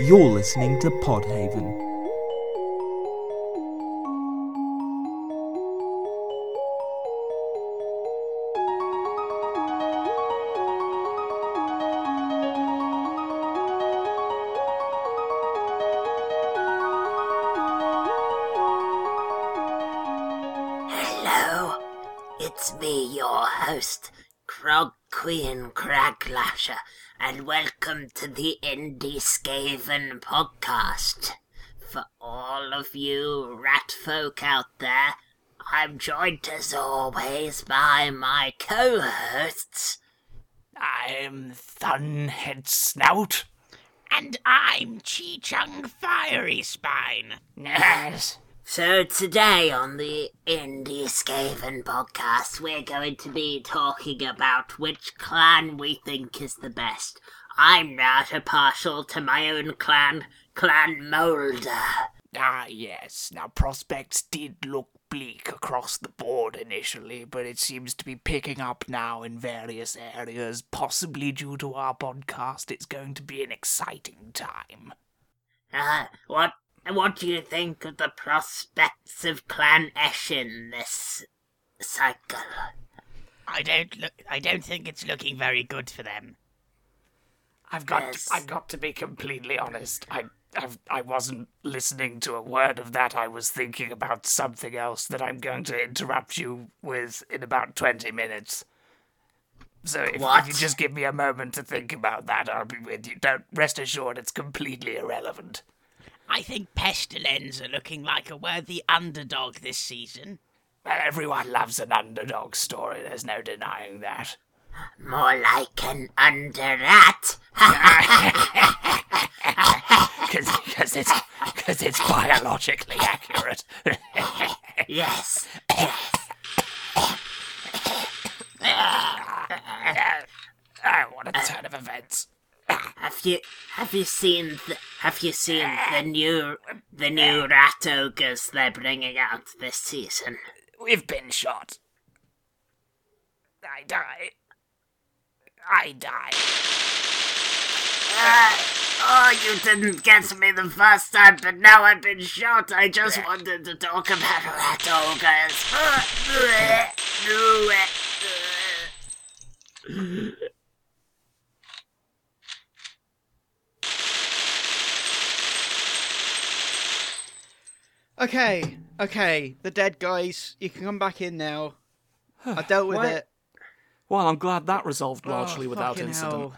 You're listening to Podhaven. Skaven podcast. For all of you rat folk out there, I'm joined as always by my co-hosts. I'm Thunhead Snout. And I'm Chi Chung Fiery Spine. Yes. So today on the Indie Skaven podcast, we're going to be talking about which clan we think is the best. I'm rather partial to my own clan, Clan Moulder. Ah, yes. Now, prospects did look bleak across the board initially, but it seems to be picking up now in various areas, possibly due to our podcast. It's going to be an exciting time. Uh, what what do you think of the prospects of Clan Eshin this cycle? I don't look. I don't think it's looking very good for them. I've got Yes. I've got to be completely honest. I I've, I wasn't listening to a word of that. I was thinking about something else that I'm going to interrupt you with in about 20 minutes. So if, if you just give me a moment to think about that, I'll be with you. Don't rest assured it's completely irrelevant. I think Pestilens are looking like a worthy underdog this season. Well, everyone loves an underdog story. There's no denying that. More like an underrat. Because it's, cause it's biologically accurate. yes. yes. oh, what a turn of events. Have you have you seen the have you seen the new the new eh. rat ogres they're bringing out this season? We've been shot. I die. I die. Uh, oh, you didn't get me the first time, but now I've been shot. I just wanted to talk about rat ogres. Okay, okay, the dead guys, you can come back in now. I dealt with What? it. Well, I'm glad that resolved oh, largely Oh, without incident. hell.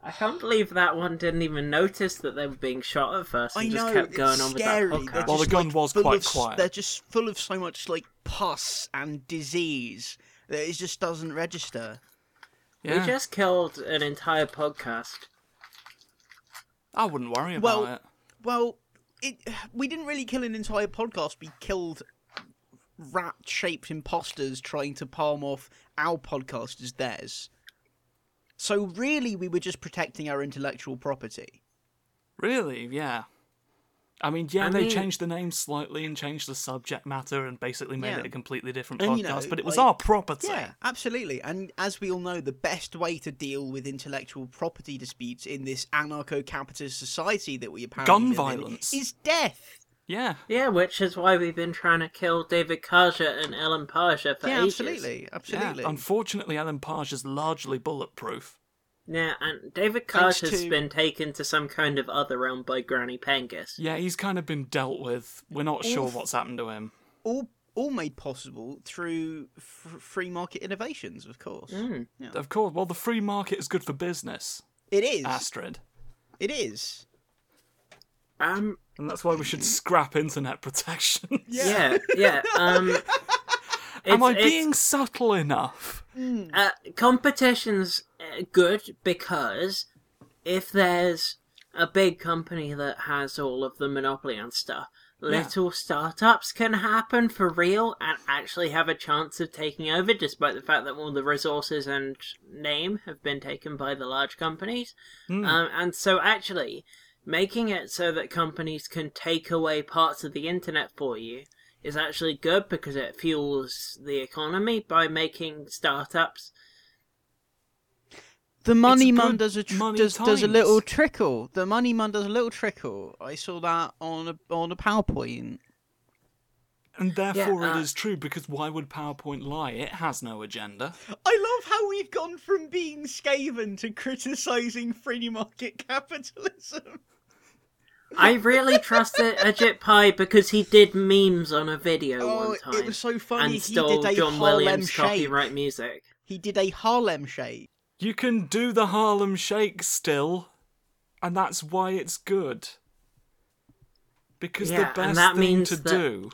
I can't believe that one didn't even notice that they were being shot at first I and just know, kept it's going on with scary. that podcast. Well, the gun like, was full quite of quiet. They're just full of so much like pus and disease that it just doesn't register. Yeah, We just killed an entire podcast. I wouldn't worry about Well- it. Well, it we didn't really kill an entire podcast. We killed rat-shaped imposters trying to palm off our podcast as theirs. So really, we were just protecting our intellectual property. Really, yeah. I mean, yeah, I they mean- changed the name slightly and changed the subject matter and basically made Yeah. it a completely different And, podcast, you know, but it was like- our property. Yeah, absolutely. And as we all know, the best way to deal with intellectual property disputes in this anarcho-capitalist society that we apparently Gun live in violence. is death. Yeah. Yeah, which is why we've been trying to kill David Kaja and Ellen Paja for yeah, ages. absolutely, Yeah. absolutely. Unfortunately, Ellen Page is largely bulletproof. Yeah, and David Thanks Kaja's to- been taken to some kind of other realm by Granny Pengus. Yeah, he's kind of been dealt with. We're not sure what's happened to him. all all made possible through f- free market innovations, of course. Mm. Of course, well, the free market is good for business, It is. Astrid. It is. Um, And that's why we should scrap internet protection. yeah, yeah. Um, Am I being subtle enough? Uh, competition's uh, good because if there's a big company that has all of the monopoly and stuff, little startups can happen for real and actually have a chance of taking over, despite the fact that all the resources and name have been taken by the large companies. Hmm. Um, and so, actually, making it so that companies can take away parts of the internet for you is actually good because it fuels the economy by making startups The money a man does a tr- does, does a little trickle. The money man does a little trickle. I saw that on a on a PowerPoint. And therefore uh, it is true because why would PowerPoint lie? It has no agenda. I love how we've gone from being Skaven to criticizing free market capitalism. I really trusted Ajit Pai because he did memes on a video Oh, one time it was so funny. and He did a John Harlem Williams shake. copyright music. He did a Harlem shake. You can do the Harlem Shake still, and that's why it's good. Because Yeah, the and best that thing means to that- do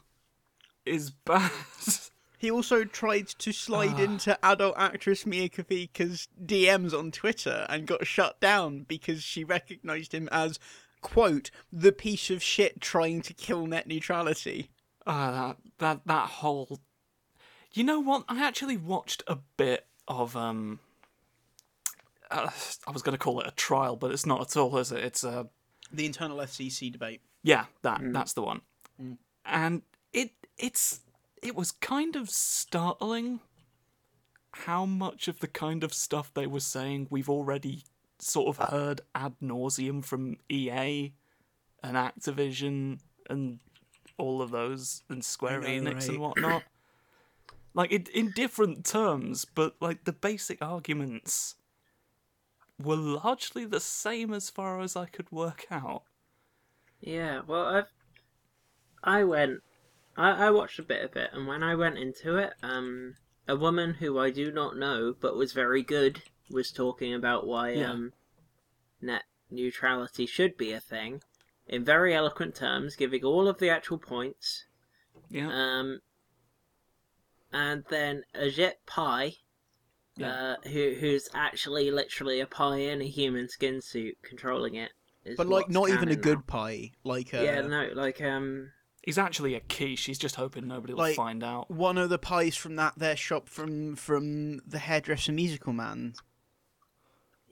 is bad. He also tried to slide Ah. into adult actress Mia Khalifa's DMs on Twitter and got shut down because she recognised him as, quote, the piece of shit trying to kill net neutrality. Ah, that that that whole. You know what? I actually watched a bit of um. Uh, I was going to call it a trial, but it's not at all, is it? It's a The internal FCC debate. yeah, that that's the one, and it it's it was kind of startling how much of the kind of stuff they were saying we've already sort of heard ad nauseum from EA and Activision and all of those and Square know, Enix and whatnot. like it in different terms, but like the basic arguments were largely the same as far as I could work out. Yeah, well, I've I went, I, I watched a bit of it, and when I went into it, um, a woman who I do not know but was very good was talking about why Yeah. um, net neutrality should be a thing, in very eloquent terms, giving all of the actual points. Yeah. Um, and then Ajit Pai, Yeah. uh, who who's actually literally a pie in a human skin suit controlling it. is But, like, not even a good now. pie. Like, uh, Yeah, no, like um, He's actually a quiche. He's just hoping nobody will Like- find out. one of the pies from that their shop from from the hairdresser musical man.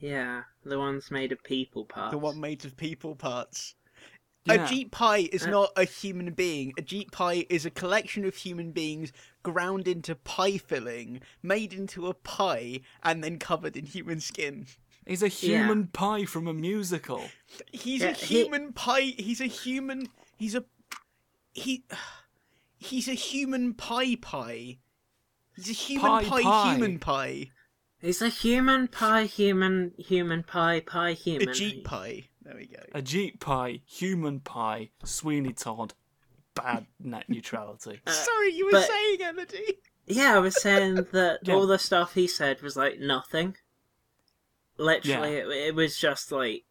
Yeah, the ones made of people parts. The one made of people parts. Yeah. A Jeep pie is Uh, not a human being. A Jeep pie is a collection of human beings ground into pie filling, made into a pie, and then covered in human skin. He's a human pie from a musical. He's Yeah, a he- human pie. He's a human. He's a. He. He's a human pie pie. He's a human Pie pie, pie. human pie. He's a human pie, human, human pie, pie, human. A human. Jeep pie. There we go. A Jeep pie, human pie, Sweeney Todd, bad net neutrality. Sorry, you were but- saying, Emily. Yeah, I was saying that Yeah. all the stuff he said was like nothing. Literally, it, it was just like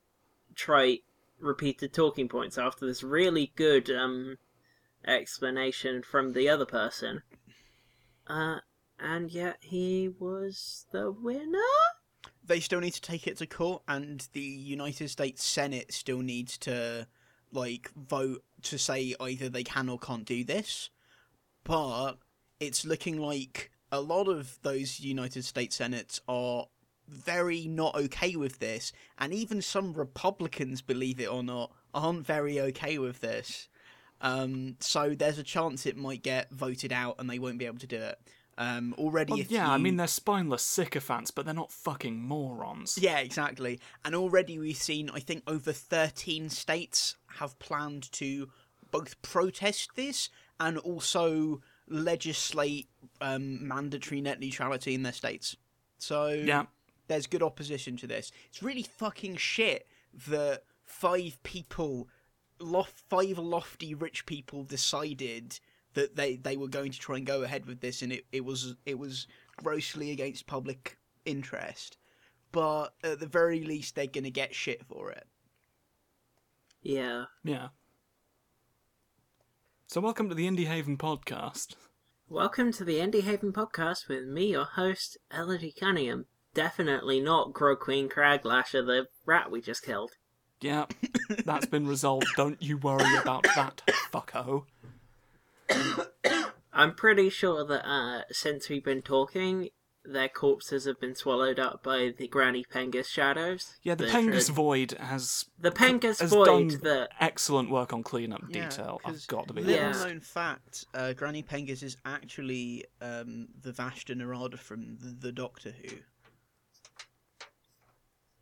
trite, repeated talking points after this really good um explanation from the other person. Uh, and yet he was the winner. they still need to take it to court, and the United States Senate still needs to like vote to say either they can or can't do this. But it's looking like a lot of those United States Senates are very not okay with this, and even some Republicans, believe it or not, aren't very okay with this. Um, so there's a chance it might get voted out, and they won't be able to do it. Um, already, Well, yeah, I mean they're spineless sycophants, but they're not fucking morons. Yeah, exactly. And already we've seen, I think, over 13 states have planned to both protest this and also legislate um, mandatory net neutrality in their states. So Yeah. there's good opposition to this. It's really fucking shit that five people, lof- five lofty rich people decided that they, they were going to try and go ahead with this and it, it was it was grossly against public interest but at the very least they're gonna get shit for it. Yeah. Yeah. So welcome to the Indie Haven podcast. Welcome to the Indie Haven podcast with me, your host, Elodie Cunningham. Definitely not Grog Queen Craglasher, the rat we just killed. Yeah, that's been resolved. Don't you worry about that, fucko. I'm pretty sure that uh, since we've been talking, their corpses have been swallowed up by the Granny Pengus shadows. Yeah, the that Pengus should- Void has The Pengus has Void done that. excellent work on cleanup detail. I've got to be little Yeah. known fact, uh, Granny Pengus is actually um, the Vashta Nerada from the, the Doctor Who.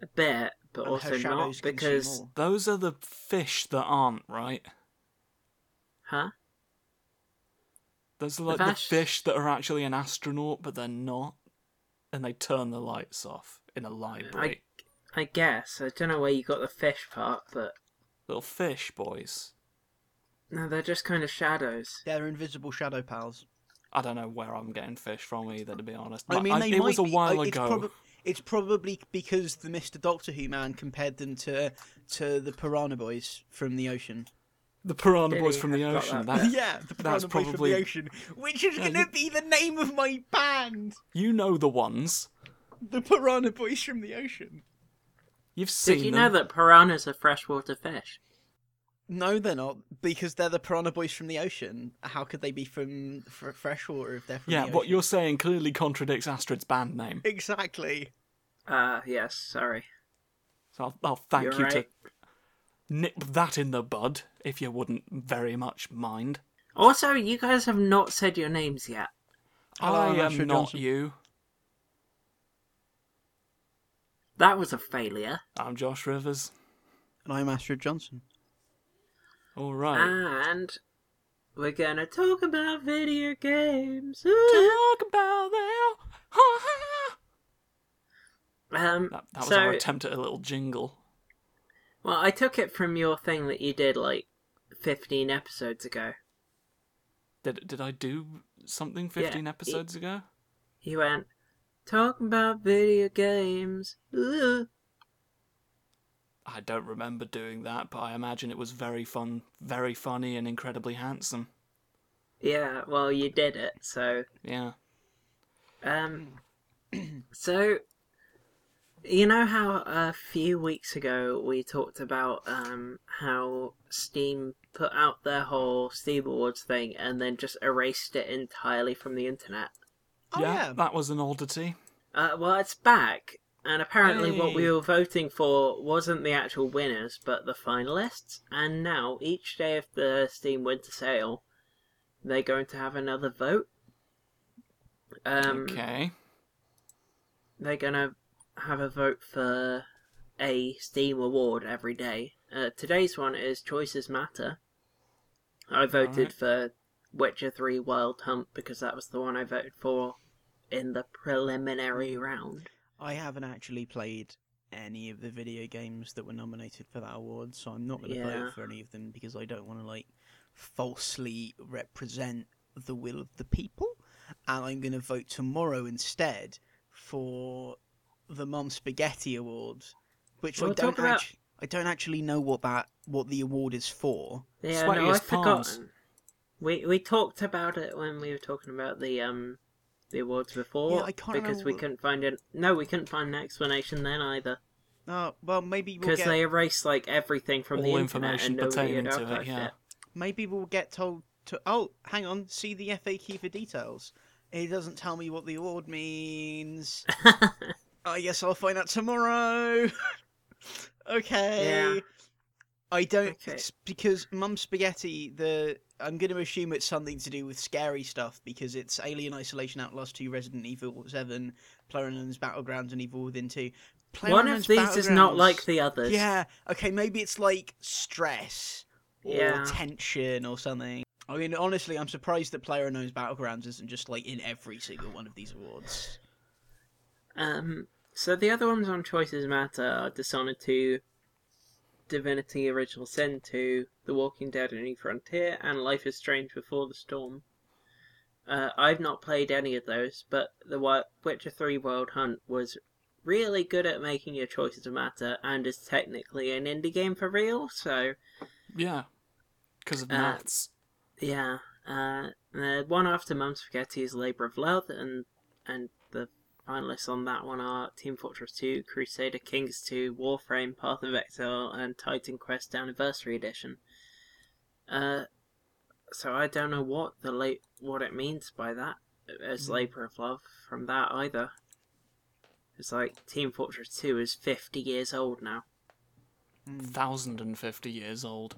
a bit, but And also not because. Those are the fish that aren't, right? huh? Those are like The the fish- fish that are actually an astronaut, but they're not. And they turn the lights off in a library. I guess I don't know where you got the fish part, but Little fish boys. no, they're just kind of shadows. They're invisible shadow pals. I don't know where I'm getting fish from either, to be honest. I But mean, they it was a be, while uh, it's ago. proba- it's probably because the Mister Doctor Who man compared them to to the Piranha Boys from the ocean. The Piranha Did Boys from the ocean. that. That, yeah, the that's Piranha Boys from probably- the ocean, which is Yeah, going to you- be the name of my band. you know the ones. The Piranha Boys from the ocean. You've seen Did you them. know that piranhas are freshwater fish? No, they're not because they're the Piranha Boys from the ocean. How could they be from fr- freshwater if they're from Yeah, the what you're saying clearly contradicts Astrid's band name. exactly. Uh, yes. Sorry. So I'll, I'll thank You're you right. to nip that in the bud, if you wouldn't very much mind. Also, you guys have not said your names yet. Hello, I I'm am not Johnson. you. That was a failure. I'm Josh Rivers. And I'm Astrid Johnson. All right. And we're gonna talk about video games. Ooh. Talk about them. Um, That, that was so, our attempt at a little jingle. Well, I took it from your thing that you did like 15 episodes ago. Did did I do something 15 episodes ago? He went, talking about video games. Ooh. I don't remember doing that, but I imagine it was very fun, very funny, and incredibly handsome. Yeah, well, you did it, so Yeah. Um, so you know how a few weeks ago we talked about um how Steam put out their whole Steam Awards thing and then just erased it entirely from the internet. Oh yeah. that was an oddity. Uh, well, it's back, and apparently what we were voting for wasn't the actual winners, but the finalists. And now, each day of the Steam Winter Sale, they're going to have another vote. Um, okay. they're gonna have a vote for a Steam award every day. Uh, today's one is Choices Matter. I voted Alright. for Witcher 3 Wild Hunt because that was the one I voted for in the preliminary round. I haven't actually played any of the video games that were nominated for that award, so I'm not going to Yeah. vote for any of them because I don't want to like falsely represent the will of the people. And I'm going to vote tomorrow instead for the Mom Spaghetti Awards, which We'll I don't talk about- actually I don't actually know what that what the award is for. Yeah, no, I've palms. forgotten. We we talked about it when we were talking about the um the awards before Yeah, I can't because remember we couldn't find it. No, we couldn't find an explanation then either Oh, well, maybe we'll because get they erased like everything from the All internet information and pertaining to it, yeah. it. maybe we'll get told to. Oh, hang on. See the FAQ for details. It doesn't tell me what the award means. Oh, I guess I'll find out tomorrow. okay. Yeah. I don't Okay. s- because Mum Spaghetti. The I'm going to assume it's something to do with scary stuff because it's Alien Isolation, Outlast 2, Resident Evil 7, PlayerUnknown's Battlegrounds, and Evil Within 2. One of these is not like the others. yeah, okay, maybe it's like stress or Yeah. tension or something. I mean, honestly, I'm surprised that Player Knows Battlegrounds isn't just like in every single one of these awards. Um. So the other ones on Choices Matter are Dishonored 2, Divinity Original Sin 2, The Walking Dead: A New Frontier, and Life is Strange Before the Storm. Uh, I've not played any of those, but the Witcher 3 Wild Hunt was really good at making your choices matter and is technically an indie game for real, so Yeah. Because of Uh, maths. yeah. Uh, the one after Mum Spaghetti is Labour of Love, and and finalists on that one are Team Fortress 2, Crusader Kings 2, Warframe, Path of Exile, and Titan Quest Anniversary Edition. Uh, so I don't know what the late what it means by that as Labour of Love from that either. It's like Team Fortress 2 is 50 years old now, Thousand and fifty years old.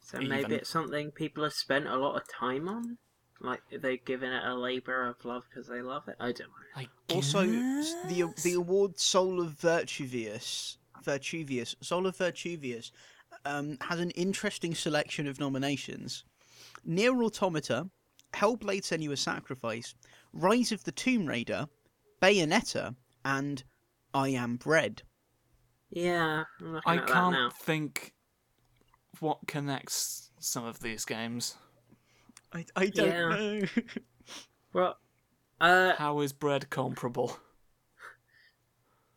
so maybe it's something people have spent a lot of time on. Like they've given it a labour of love because they love it. I don't know. I Also, the the award Soul of Virtuvius, Virtuvius, Soul of Virtuvius, um, has an interesting selection of nominations: Nier Automata, Hellblade: Senua's Sacrifice, Rise of the Tomb Raider, Bayonetta, and I Am Bread. Yeah, I'm I at can't now. think what connects some of these games. I, I don't Yeah. know. Well, uh, How is bread comparable?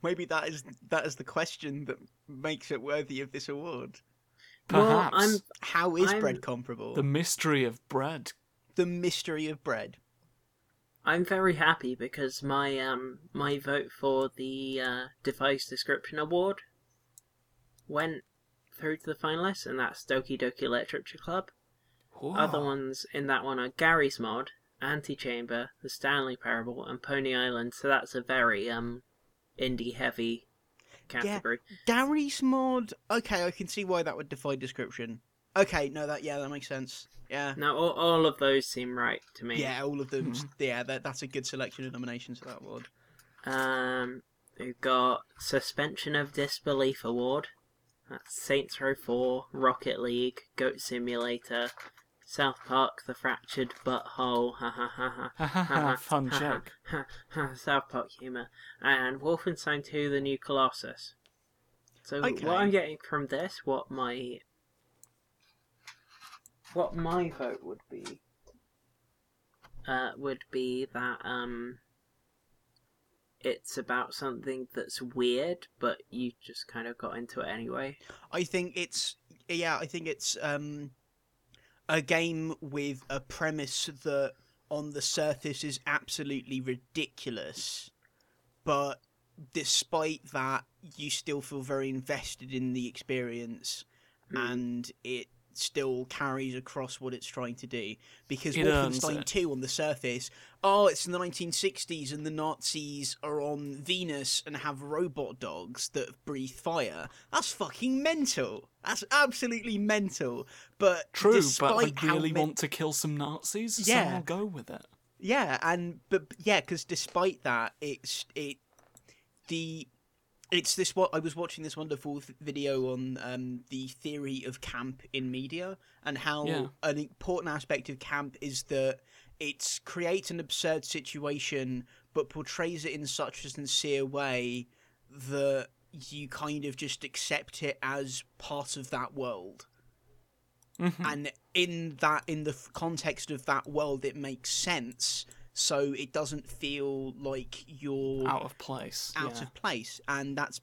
Maybe that is that is the question that makes it worthy of this award. well, Perhaps I'm How is I'm- bread comparable? the mystery of bread. the mystery of bread. I'm very happy because my um my vote for the uh, device description award went through to the finalists, and that's Doki Doki Literature Club. Other ones in that one are Garry's Mod, Antichamber, The Stanley Parable, and Pony Island. So that's a very um indie heavy category. Garry's mod. Okay, I can see why that would defy description. Okay, no, that yeah, that makes sense. Yeah, Now all, all of those seem right to me. yeah, all of them. Yeah, that, that's a good selection of nominations for that award. Um, we've got Suspension of Disbelief Award. That's Saints Row 4, Rocket League, Goat Simulator, South Park, The Fractured Butthole, ha ha ha ha. ha, ha, Fun ha, joke. ha, ha, South Park humour, and Wolfenstein 2: The New Colossus. So Okay. what I'm getting from this, what my what my vote would be, uh, would be that um, it's about something that's weird, but you just kind of got into it anyway. I think it's yeah, I think it's um a game with a premise that on the surface is absolutely ridiculous, but despite that, you still feel very invested in the experience, Mm. and it still carries across what it's trying to do. Because It Wolfenstein 2 on the surface, oh, it's in the 1960s and the Nazis are on Venus and have robot dogs that breathe fire. That's fucking mental. That's absolutely mental. But True, but despite they how really men- want to kill some Nazis, Yeah. so I'll go with it. Yeah, and but but yeah, because despite that, it's it the it's this what I was watching this wonderful th- video on um, the theory of camp in media and how Yeah. an important aspect of camp is that it creates an absurd situation but portrays it in such a sincere way that you kind of just accept it as part of that world Mhm. and in that in the f- context of that world it makes sense so it doesn't feel like you're Out of place. out yeah. of place. And that's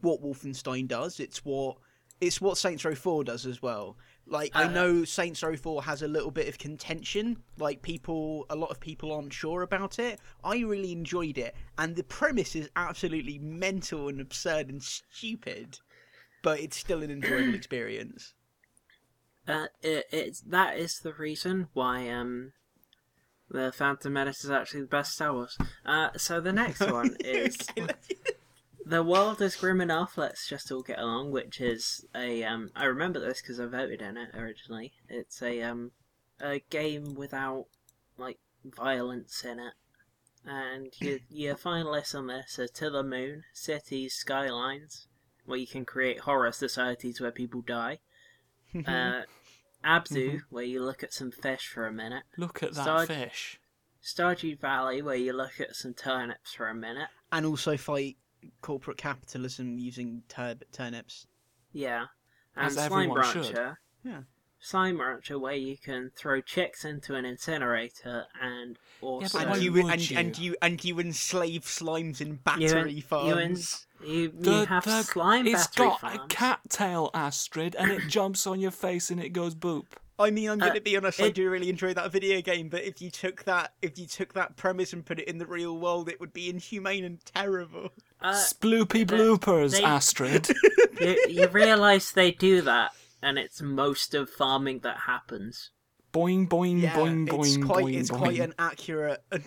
what wolfenstein does. It's what it's what saints row 4 does as well. Like i Uh, know saints row 4 has a little bit of contention. Like people a lot of people aren't sure about it. I really enjoyed it. And the premise is absolutely mental and absurd and stupid but it's still an enjoyable experience. Uh, it, it's that is the reason why um, the Phantom Menace is actually the best Star Wars. Uh, so the next one is the world is grim enough. Let's just all get along, which is a um. I remember this because I voted in it originally. It's a um, a game without like violence in it, and your your finalists on this are To the Moon, Cities, Skylines, where you can create horror societies where people die. Uh, Abzu, mm-hmm. where you look at some fish for a minute. Look at that Sarge- fish. Stardew Valley, where you look at some turnips for a minute. and also fight corporate capitalism using tur- turnips. Yeah. And As Slime everyone should. Yeah. Slime Rancher, where you can throw chicks into an incinerator and also. but And you, would and, you? and you and you enslave slimes in battery en- farms. You, you, you The- have the- slime It's battery got farms. a cat tail, Astrid, and it jumps on your face and it goes boop. I mean, I'm Uh, gonna be honest. I do really enjoy that video game, but if you took that, if you took that premise and put it in the real world, it would be inhumane and terrible. Uh, Sploopy bloopers, they- Astrid. you, you realise they do that, and it's most of farming that happens. boing, boing, Yeah, boing, it's boing, quite, boing, it's boing. quite an accurate.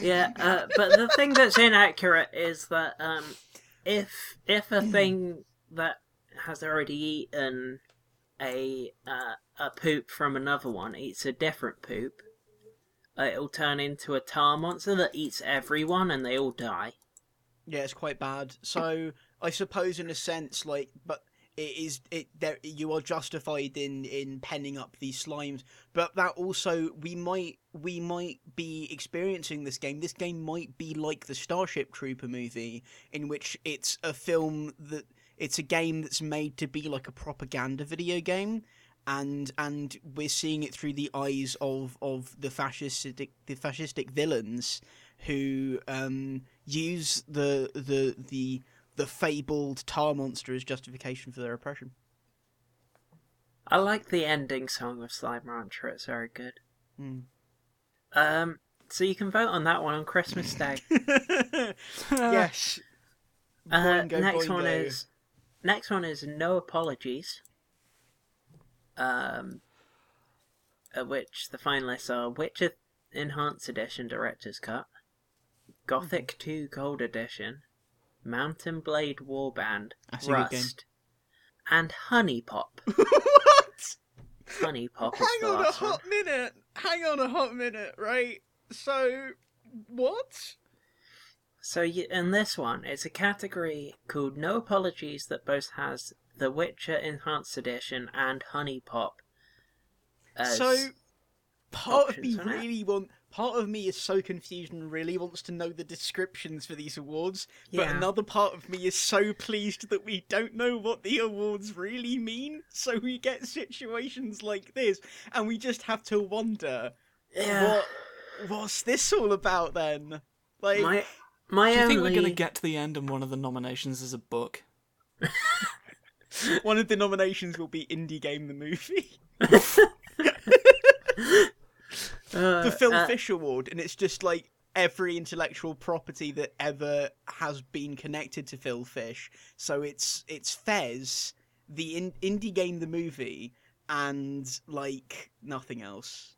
Yeah, uh, but the thing that's inaccurate is that um, if if a thing that has already eaten a uh, a poop from another one eats a different poop, it'll turn into a tar monster that eats everyone and they all die. Yeah, it's quite bad. So I suppose, in a sense, like, but it is it there. You are justified in in penning up these slimes, but that also we might we might be experiencing this game. This game might be like the Starship Trooper movie, in which it's a film that it's a game that's made to be like a propaganda video game. And and we're seeing it through the eyes of, of the fascistic the fascistic villains who um, use the the the the fabled tar monster as justification for their oppression. I like the ending song of Slime Rancher. It's very good. Hmm. Um, so you can vote on that one on Christmas Day. yes. Uh, Boingo, next one is next one is No Apologies. Um, at which the finalists are Witcher Enhanced Edition Director's Cut, Gothic 2 Gold Edition, Mount & Blade Warband, That's a good game. Rust, and HuniePop. what? HuniePop is Hang on a last one. hot minute. Hang on a hot minute, right? So, what? So you, in this one, it's a category called No Apologies that both has The Witcher Enhanced Edition and HuniePop. So, part of me really want. Part of me is so confused and really wants to know the descriptions for these awards, but another part of me is so pleased that we don't know what the awards really mean. So we get situations like this, and we just have to wonder yeah, what what's this all about then? Like, my my Do you only think we're going to get to the end and one of the nominations is a book? one of the nominations will be indie game the movie, uh, the Phil uh, Fish Award, and it's just like every intellectual property that ever has been connected to Phil Fish. So it's it's Fez, the in- indie game the movie, and like nothing else.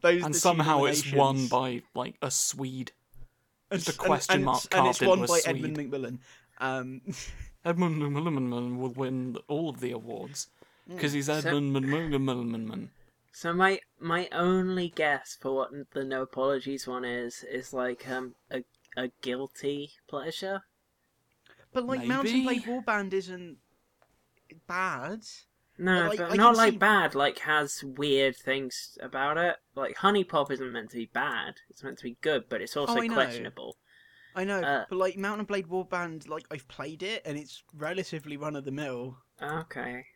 Those And somehow it's won by like a Swede. And just a s- question and, mark and, and it's won by Swede. Edmund McMillen. Um, Edmund McMillen will win all of the awards because he's So- Edmund McMillen. So my my only guess for what the No Apologies one is is like um a a guilty pleasure. but like Mount & Blade Warband isn't bad. No, like, but I not like see- bad. Like has weird things about it. Like HuniePop isn't meant to be bad. It's meant to be good, but it's also Oh, I questionable. I know, Uh, but like Mount & Blade Warband, like I've played it and it's relatively run of the mill. Okay,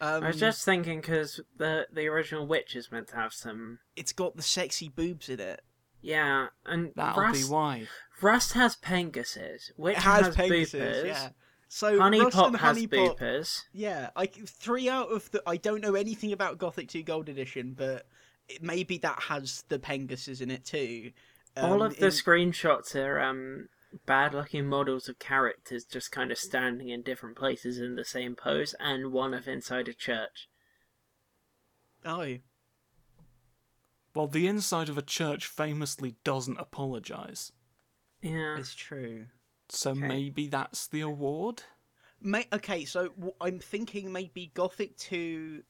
Um, I was just thinking because the the original Witch is meant to have some. it's got the sexy boobs in it. Yeah, and That'll Rust, be why. Rust has Penguses. Witch It has, has Pegasus, Boopers. yeah. So Honey Rust Pop and has HuniePop, Boopers. yeah. I three out of the. I don't know anything about Gothic Two Gold Edition, but it, maybe that has the Penguses in it too. All Um, of the in- screenshots are um bad looking models of characters just kind of standing in different places in the same pose and one of inside a church. Oh, Well, the inside of a church famously doesn't apologise. Yeah. it's true. So Okay. maybe that's the award? May- okay, so w- I'm thinking maybe Gothic 2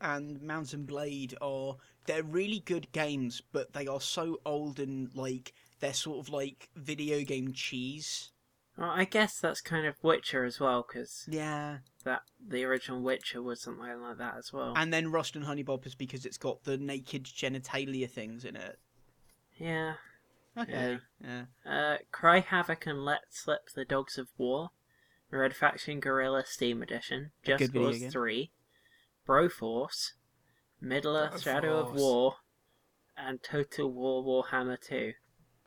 and Mount & Blade are they're really good games, but they are so old and like they're sort of like video game cheese. Well, I guess that's kind of Witcher as well, because Yeah. that the original Witcher was something like that as well. And then Rust and Honey Bob is because it's got the naked genitalia things in it. yeah. Okay. Yeah. Uh, Cry Havoc and Let Slip the Dogs of War, Red Faction Guerrilla Steam Edition, Just good Cause game. 3, Broforce, Middle Earth Shadow of War, and Total War Warhammer 2.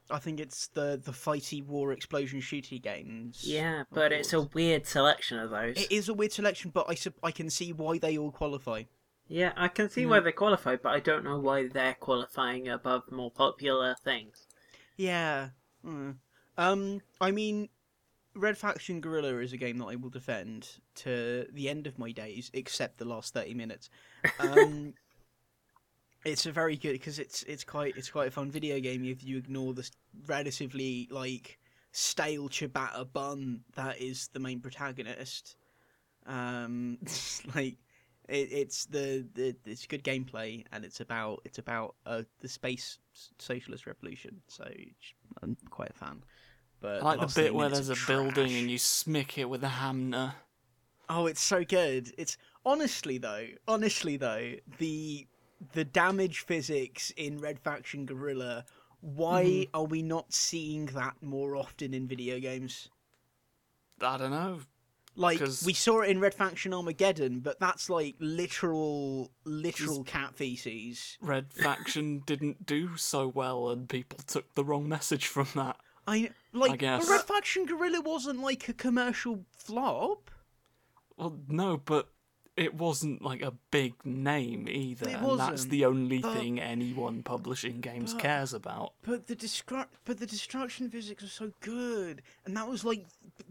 I think it's the the fighty war explosion shooty games. Yeah, but it's a weird selection of those. It is a weird selection, but I I can see why they all qualify. Yeah, I can see why they qualify, but I don't know why they're qualifying above more popular things. Yeah. Mm. Um, I mean, Red Faction Guerrilla is a game that I will defend to the end of my days, except the last thirty minutes. Um, it's a very good because it's it's quite it's quite a fun video game if you ignore the relatively like stale ciabatta bun that is the main protagonist. Um, like It, it's the, the it's good gameplay, and it's about it's about uh, the space socialist revolution. So I'm quite a fan. But I like last the bit where there's a are building and you smick it with a hammer. Oh, it's so good. It's honestly though, honestly though, the the damage physics in Red Faction Guerrilla. Why Mm-hmm. are we not seeing that more often in video games? I don't know. Like 'Cause- we saw it in Red Faction Armageddon, but that's like literal, literal cat feces. Red Faction didn't do so well, and people took the wrong message from that. I like I guess. Red Faction Guerrilla wasn't like a commercial flop. Well, no, but it wasn't like a big name either, It and that's the only but- thing anyone publishing games but- cares about. But the destru- but the destruction physics are so good, and that was like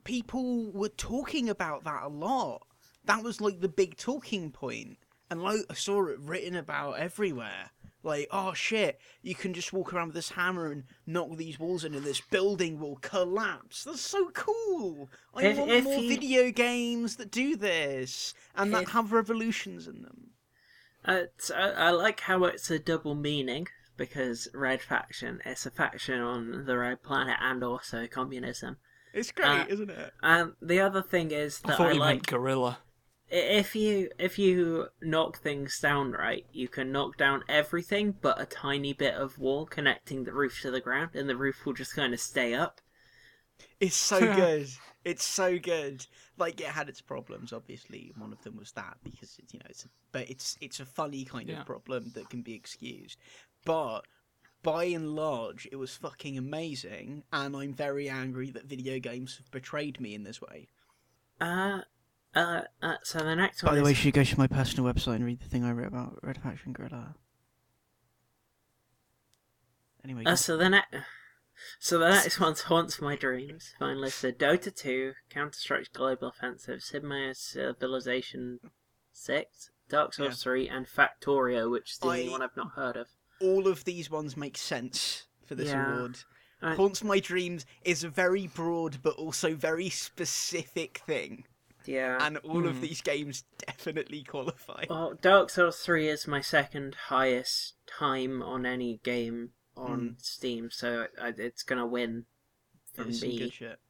people were talking about that a lot. That was like the big talking point, and like I saw it written about everywhere. Like, oh shit, you can just walk around with this hammer and knock these walls in, and this building will collapse. That's so cool. I If- want if more you- video games that do this and that have revolutions in them. Uh, I, I like how it's a double meaning because Red Faction is a faction on the Red Planet and also communism. It's great, Uh, isn't it? And the other thing is that I that thought I, you like meant gorilla. I- if you if you knock things down right, you can knock down everything but a tiny bit of wall connecting the roof to the ground, and the roof will just kind of stay up. It's so good. It's so good. Like it had its problems, obviously. One of them was that because it's you know it's a, but it's it's a funny kind Yeah. of problem that can be excused. But by and large, it was fucking amazing, and I'm very angry that video games have betrayed me in this way. Uh, uh, uh so the next one By the is way, should you go to my personal website and read the thing I wrote about Red Faction Guerrilla. Anyway, Uh, so the next, so the next one's haunts my dreams. Finally, so Dota 2, Counter Strike Global Offensive, Sid Meier's Civilization 6, Dark Souls 3, and Factorio, which is the only one I've not heard of. all of these ones make sense for this Yeah. award. I- Haunts My Dreams is a very broad but also very specific thing. Yeah. and all Hmm. of these games definitely qualify. well, Dark Souls 3 is my second highest time on any game on Mm. Steam, so it's gonna win It from is some good shit.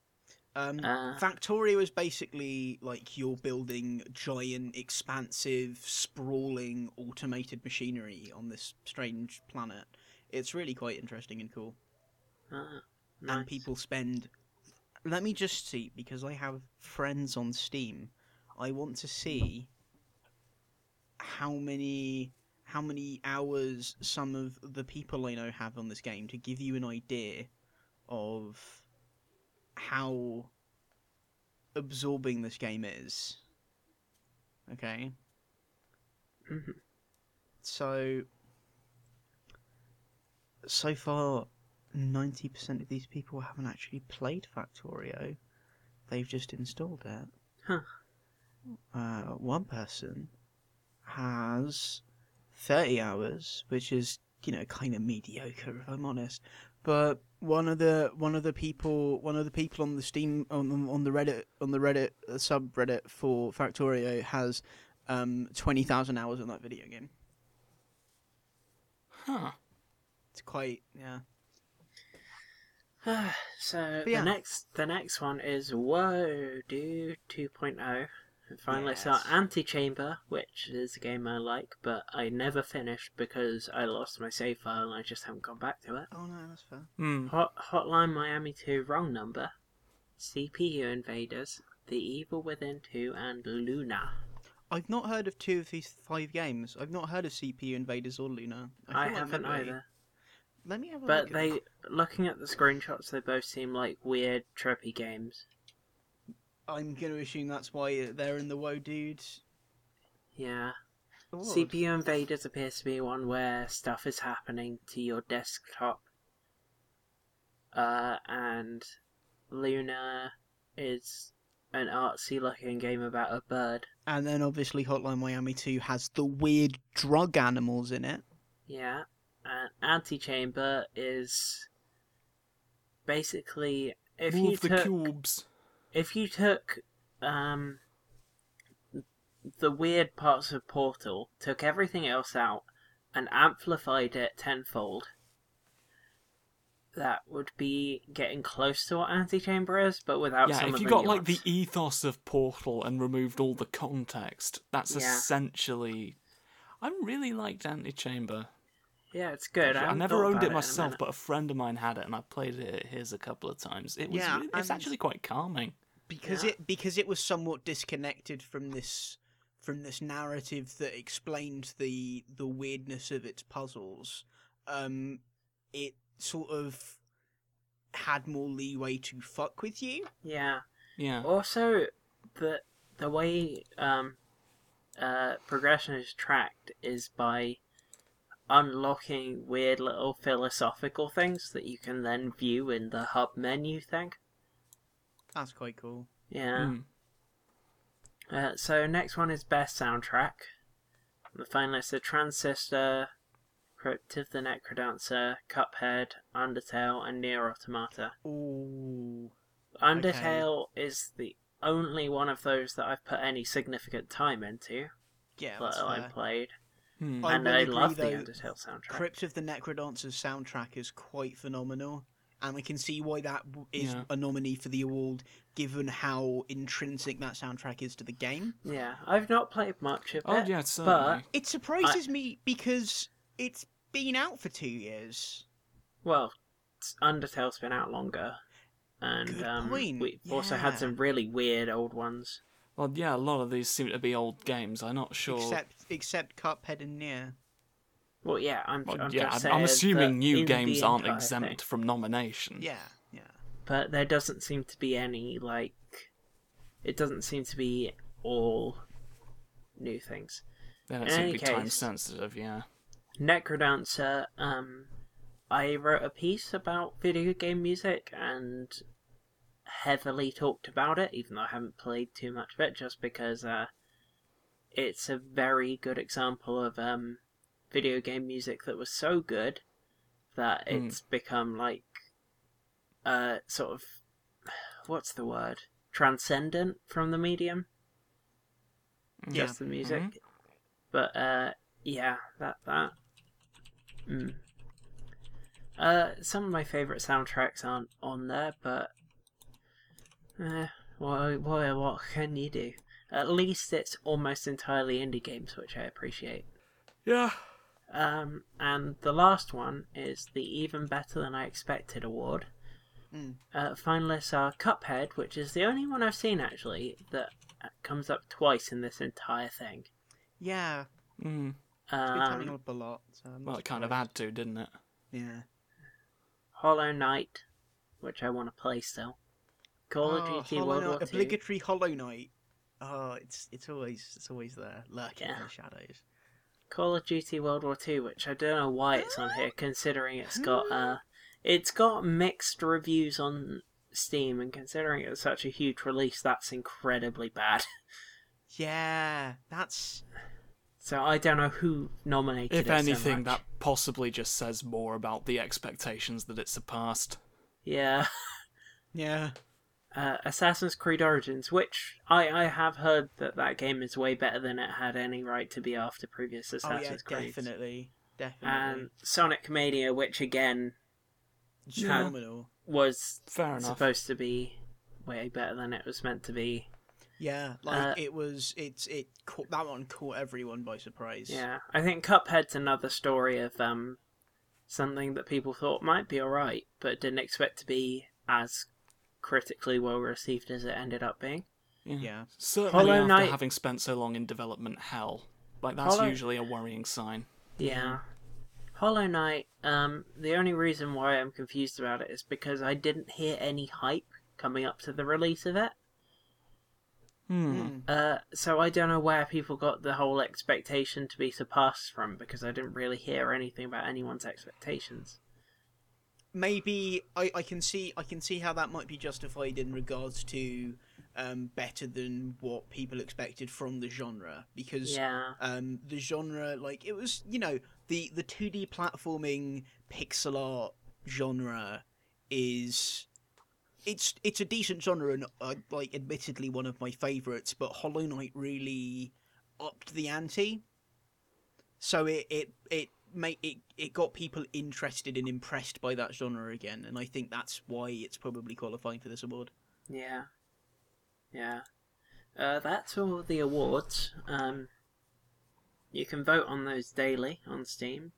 Um, Uh, Factorio is basically like you're building giant, expansive, sprawling, automated machinery on this strange planet. It's really quite interesting and cool. uh, And people spend. Let me just see because I have friends on Steam. I want to see how many how many hours some of the people I know have on this game to give you an idea of how absorbing this game is. Okay. Mhm. So so far 90% of these people haven't actually played Factorio. They've just installed it. Huh. Uh, one person has 30 hours, which is, you know, kind of mediocre if I'm honest. But one of the one of the people one of the people on the Steam on the- on the Reddit on the Reddit uh, subreddit for Factorio has um 20,000 hours on that video game. Huh. It's quite yeah. so yeah. the next the next one is Whoa Do 2.0. And finally, it's our Yes. Antichamber, which is a game I like, but I never finished because I lost my save file and I just haven't gone back to it. Oh no, that's fair. Hmm. Hot, Hotline Miami 2, wrong number. CPU Invaders, The Evil Within 2, and Luna. I've not heard of two of these five games. I've not heard of CPU Invaders or Luna. I, feel like haven't maybe- either. Let me have a But look. they, looking at the screenshots, they both seem like weird, trippy games. I'm going to assume that's why they're in the Woe Dudes. Yeah. award. CPU Invaders appears to be one where stuff is happening to your desktop. Uh, and Luna is an artsy looking game about a bird. And then obviously Hotline Miami 2 has the weird drug animals in it. Yeah. And Antichamber is basically if you Move the took cubes. if you took um the weird parts of Portal, took everything else out, and amplified it tenfold, that would be getting close to what Antichamber is, but without yeah, if you got like the ethos of Portal and removed all the context, that's Yeah. essentially. I really liked Antichamber. Yeah, it's good. I, haven't never owned it myself, minute. but a friend of mine had it, and I played it at his a couple of times. It was Yeah, it's actually quite calming. because Yeah. it because it was somewhat disconnected from this from this narrative that explained the the weirdness of its puzzles um it sort of had more leeway to fuck with you Yeah. Yeah. Also, the the way um, uh, progression is tracked is by unlocking weird little philosophical things that you can then view in the hub menu thing. that's quite cool Yeah. Mm. Uh, so next one is best soundtrack. The finalists are Transistor, Crypt of the Necrodancer, Cuphead, Undertale, and Nier Automata. Ooh. Undertale is the only one of those that I've put any significant time into, yeah let that's alone fair. played. Hmm. I and will I agree, love the Undertale soundtrack. Crypt of the Necrodancer's soundtrack is quite phenomenal, and I can see why that is Yeah. a nominee for the award, given how intrinsic that soundtrack is to the game. Yeah, I've not played much of Oh it. yeah, certainly. It surprises me because it's been out for two years. Well, Undertale's been out longer. And Good um, point, we've also had some really weird old ones. Well, yeah, a lot of these seem to be old games. I'm not sure. Except except Cuphead and Nier. Well, yeah, I'm, Well, I'm yeah, just I'm, I'm assuming new games aren't exempt thing. from nomination. Yeah, yeah. But there doesn't seem to be any, like. It doesn't seem to be all new things. They don't In seem to be time sensitive. Yeah. Necrodancer, um, I wrote a piece about video game music and heavily talked about it, even though I haven't played too much of it, just because uh, it's a very good example of um, video game music that was so good that Hmm. it's become like uh, sort of what's the word transcendent from the medium, Yeah. just the music. Mhm. But uh, yeah, that that. Mm. Uh, some of my favorite soundtracks aren't on there, but uh, what what what can you do? At least it's almost entirely indie games, which I appreciate. Yeah. Um, and the last one is the Even Better Than I Expected award. Mm. Uh, finalists are Cuphead, which is the only one I've seen actually that comes up twice in this entire thing. Yeah. Mm. It's been coming Um, up a lot. So I'm Well, it kind of had to, didn't it? Yeah. Hollow Knight, which I want to play still. Call oh, of ah, Duty Hollow World Knight, War II. obligatory Hollow Knight. Oh, it's it's always it's always there, lurking in the shadows. Call of Duty World War II, which I don't know why it's on here, considering it's got ah. uh, it's got mixed reviews on Steam, and considering it's such a huge release, that's incredibly bad. Yeah, that's So I don't know who nominated If it so anything, much. that possibly just says more about the expectations that it surpassed. yeah. yeah. Uh, Assassin's Creed Origins, which I, I have heard that that game is way better than it had any right to be after previous Assassin's Oh Assassin's yeah, Creed. definitely, definitely. And Sonic Mania, which again Phenomenal. was Fair enough. supposed to be way better than it was meant to be. Yeah, like Uh, it was. It's it caught that one caught everyone by surprise. Yeah, I think Cuphead's another story of um something that people thought might be alright, but didn't expect to be as critically well received as it ended up being. Yeah. Certainly Hollow after Knight- having spent so long in development hell. Like, that's Hollow- usually a worrying sign. Yeah. Hollow Knight, um, the only reason why I'm confused about it is because I didn't hear any hype coming up to the release of it. Hmm. Mm. Uh, so I don't know where people got the whole expectation to be surpassed from because I didn't really hear anything about anyone's expectations. Maybe I, I can see I can see how that might be justified in regards to um, better than what people expected from the genre because Yeah. um, the genre like it was you know the the 2D platforming pixel art genre is it's it's a decent genre and uh, like admittedly one of my favorites but Hollow Knight really upped the ante. So it it it made it it got people interested and impressed by that genre again, and I think that's why it's probably qualifying for this award. Yeah. Yeah. Uh, that's all the awards. Um, you can vote on those daily on Steam.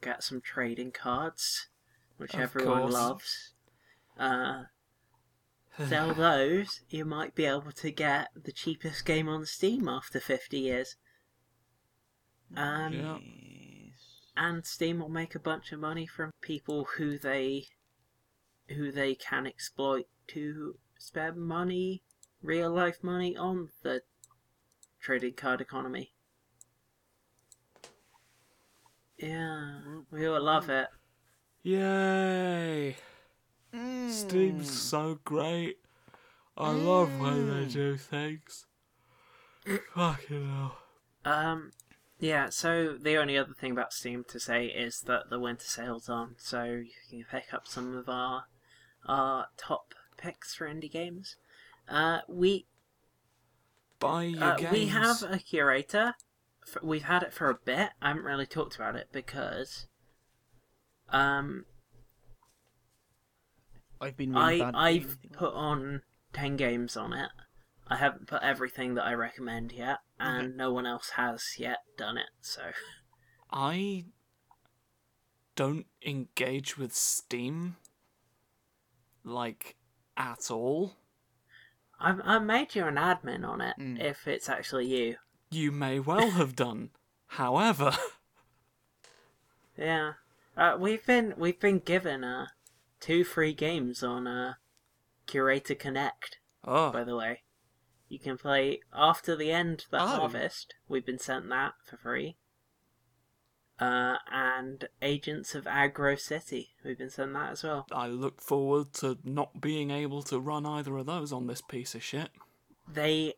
Get some trading cards, which Of everyone course. loves. Uh, sell those, you might be able to get the cheapest game on Steam after 50 years. Um, Yeah. And Steam will make a bunch of money from people who they who they can exploit to spend money, real life money on the trading card economy. Yeah, we all love it. Yay! Steam's so great. I love when they do things. Fucking hell. Um, yeah. So the only other thing about Steam to say is that the winter sale's on, so you can pick up some of our our top picks for indie games. Uh, we Buy your Uh, games. we have a curator. We've had it for a bit. I haven't really talked about it because, um, I've been really I bad I've put on ten games on it. I haven't put everything that I recommend yet, and no one else has yet done it. So I don't engage with Steam like at all. I've I made you an admin on it. Mm. If it's actually you, You may well have done. However, yeah. Uh, we've been we've been given uh two free games on uh Curator Connect. oh, by the way. You can play after the end the Oh. harvest. We've been sent that for free. Uh, and Agents of Agro City. We've been sent that as well. I look forward to not being able to run either of those on this piece of shit. They,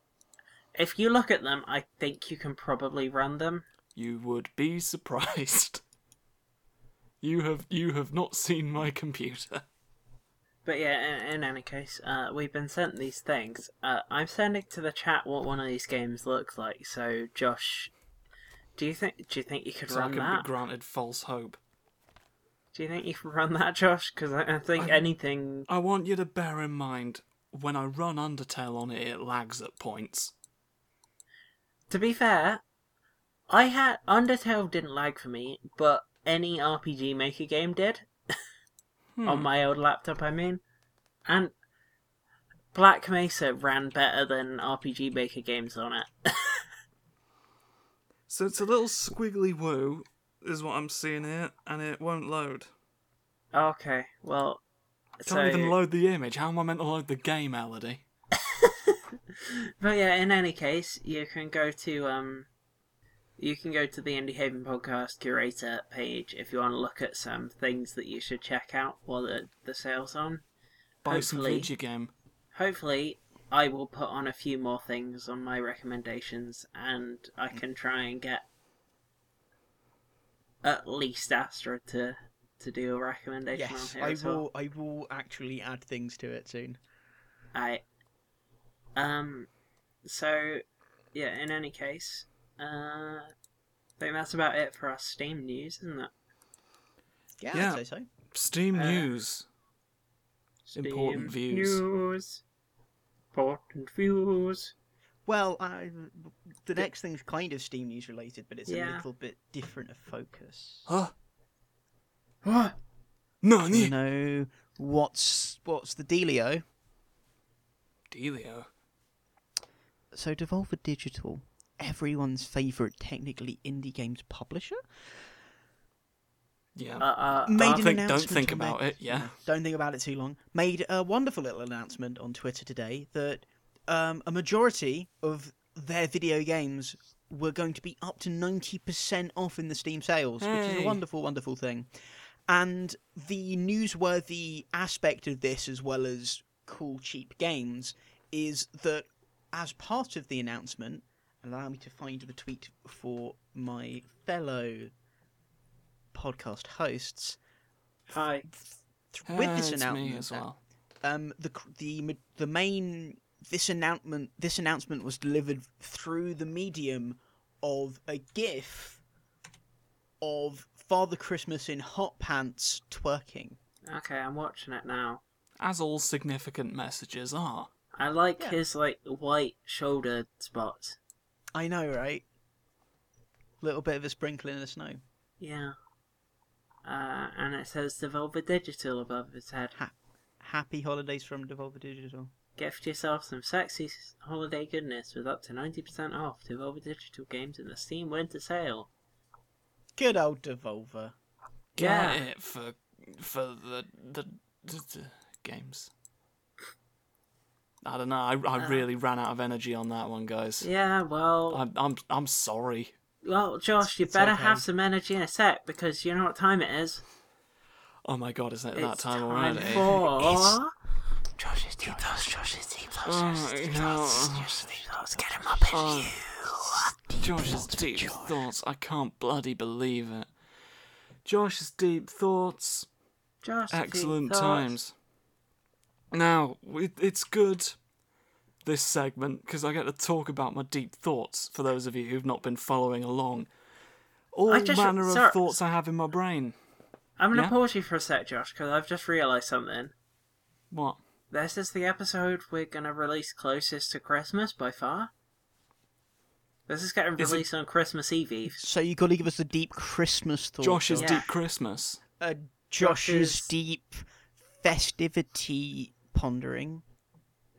if you look at them, I think you can probably run them. You would be surprised. You have you have not seen my computer. But yeah, in, in any case, uh, we've been sent these things. Uh, I'm sending to the chat what one of these games looks like. So, Josh, do you think do you think you could So I run can that? be granted false hope. do you think you can run that, Josh? Because I, I think I- anything I want you to bear in mind when I run Undertale on it, it lags at points. To be fair, I had Undertale didn't lag for me, but any RPG Maker game did Hmm. on my old laptop. I mean, and Black Mesa ran better than RPG Maker games on it. So it's a little squiggly woo, is what I'm seeing here, and it won't load. okay, well, I Can't so even load the image. How am I meant to load the game, Elodie? but yeah, in any case, you can go to um, you can go to the Indie Haven podcast curator page if you want to look at some things that you should check out while the the sale's on. Buy some Hopefully. video game. hopefully I will put on a few more things on my recommendations and I can try and get at least Astra to to do a recommendation Yes, I as well. will. I will actually add things to it soon. I um so yeah, in any case, uh I think that's about it for our Steam news, isn't it? Yeah, Yeah. I'd say so. Steam Uh, news. Important Steam views. News. Important views. Well, I, the next thing's kind of Steam news related, but it's a Yeah. little bit different of focus. Huh? What? No, You know what's what's the dealio? Delio. So Devolver Digital, everyone's favourite technically indie games publisher, Yeah. Uh, uh, made don't an think, don't think on their- about it. Yeah. Don't think about it too long. Made a wonderful little announcement on Twitter today that um, a majority of their video games were going to be up to 90% off in the Steam sales, which is a wonderful, wonderful thing. And the newsworthy aspect of this, as well as cool, cheap games, is that as part of the announcement, allow me to find the tweet for my fellow podcast hosts. hi. th- with this Uh, it's announcement, me as well. um, the the the main this announcement this announcement was delivered through the medium of a GIF of Father Christmas in hot pants twerking. Okay, I'm watching it now. As all significant messages are. I like Yeah. his like white shoulder spots. I know, right? Little bit of a sprinkling of snow. Yeah. Uh, and it says Devolver Digital above his head. Happy holidays from Devolver Digital. Gift yourself some sexy holiday goodness with up to 90% off Devolver Digital games in the Steam Winter Sale. Good old Devolver. Get Yeah. it for for the the, the, the games. I don't know. I, I Uh. really ran out of energy on that one, guys. Yeah, well, I'm I'm I'm sorry. well, Josh, you it's better okay. have some energy in a sec because you know what time it is. Oh my god, isn't it that time time already? for Josh's deep thoughts, Josh's deep thoughts, Oh Josh's deep thoughts, Josh's deep thoughts. Get him up in Oh, you. Josh's deep thoughts. I can't bloody believe it. Josh's deep thoughts. Josh. deep Excellent thoughts. times. Now, it's good, this segment, because I get to talk about my deep thoughts for those of you who've not been following along. All just- manner sir- of thoughts I have in my brain. I'm gonna Yeah? pause you for a sec, Josh, because I've just realised something. What? This is the episode we're gonna release closest to Christmas by far. This is getting Is it- released on Christmas Eve Eve. So you got to give us a deep Christmas thought. Josh's Yeah. Deep Christmas. Uh, Josh's Josh's- deep festivity pondering.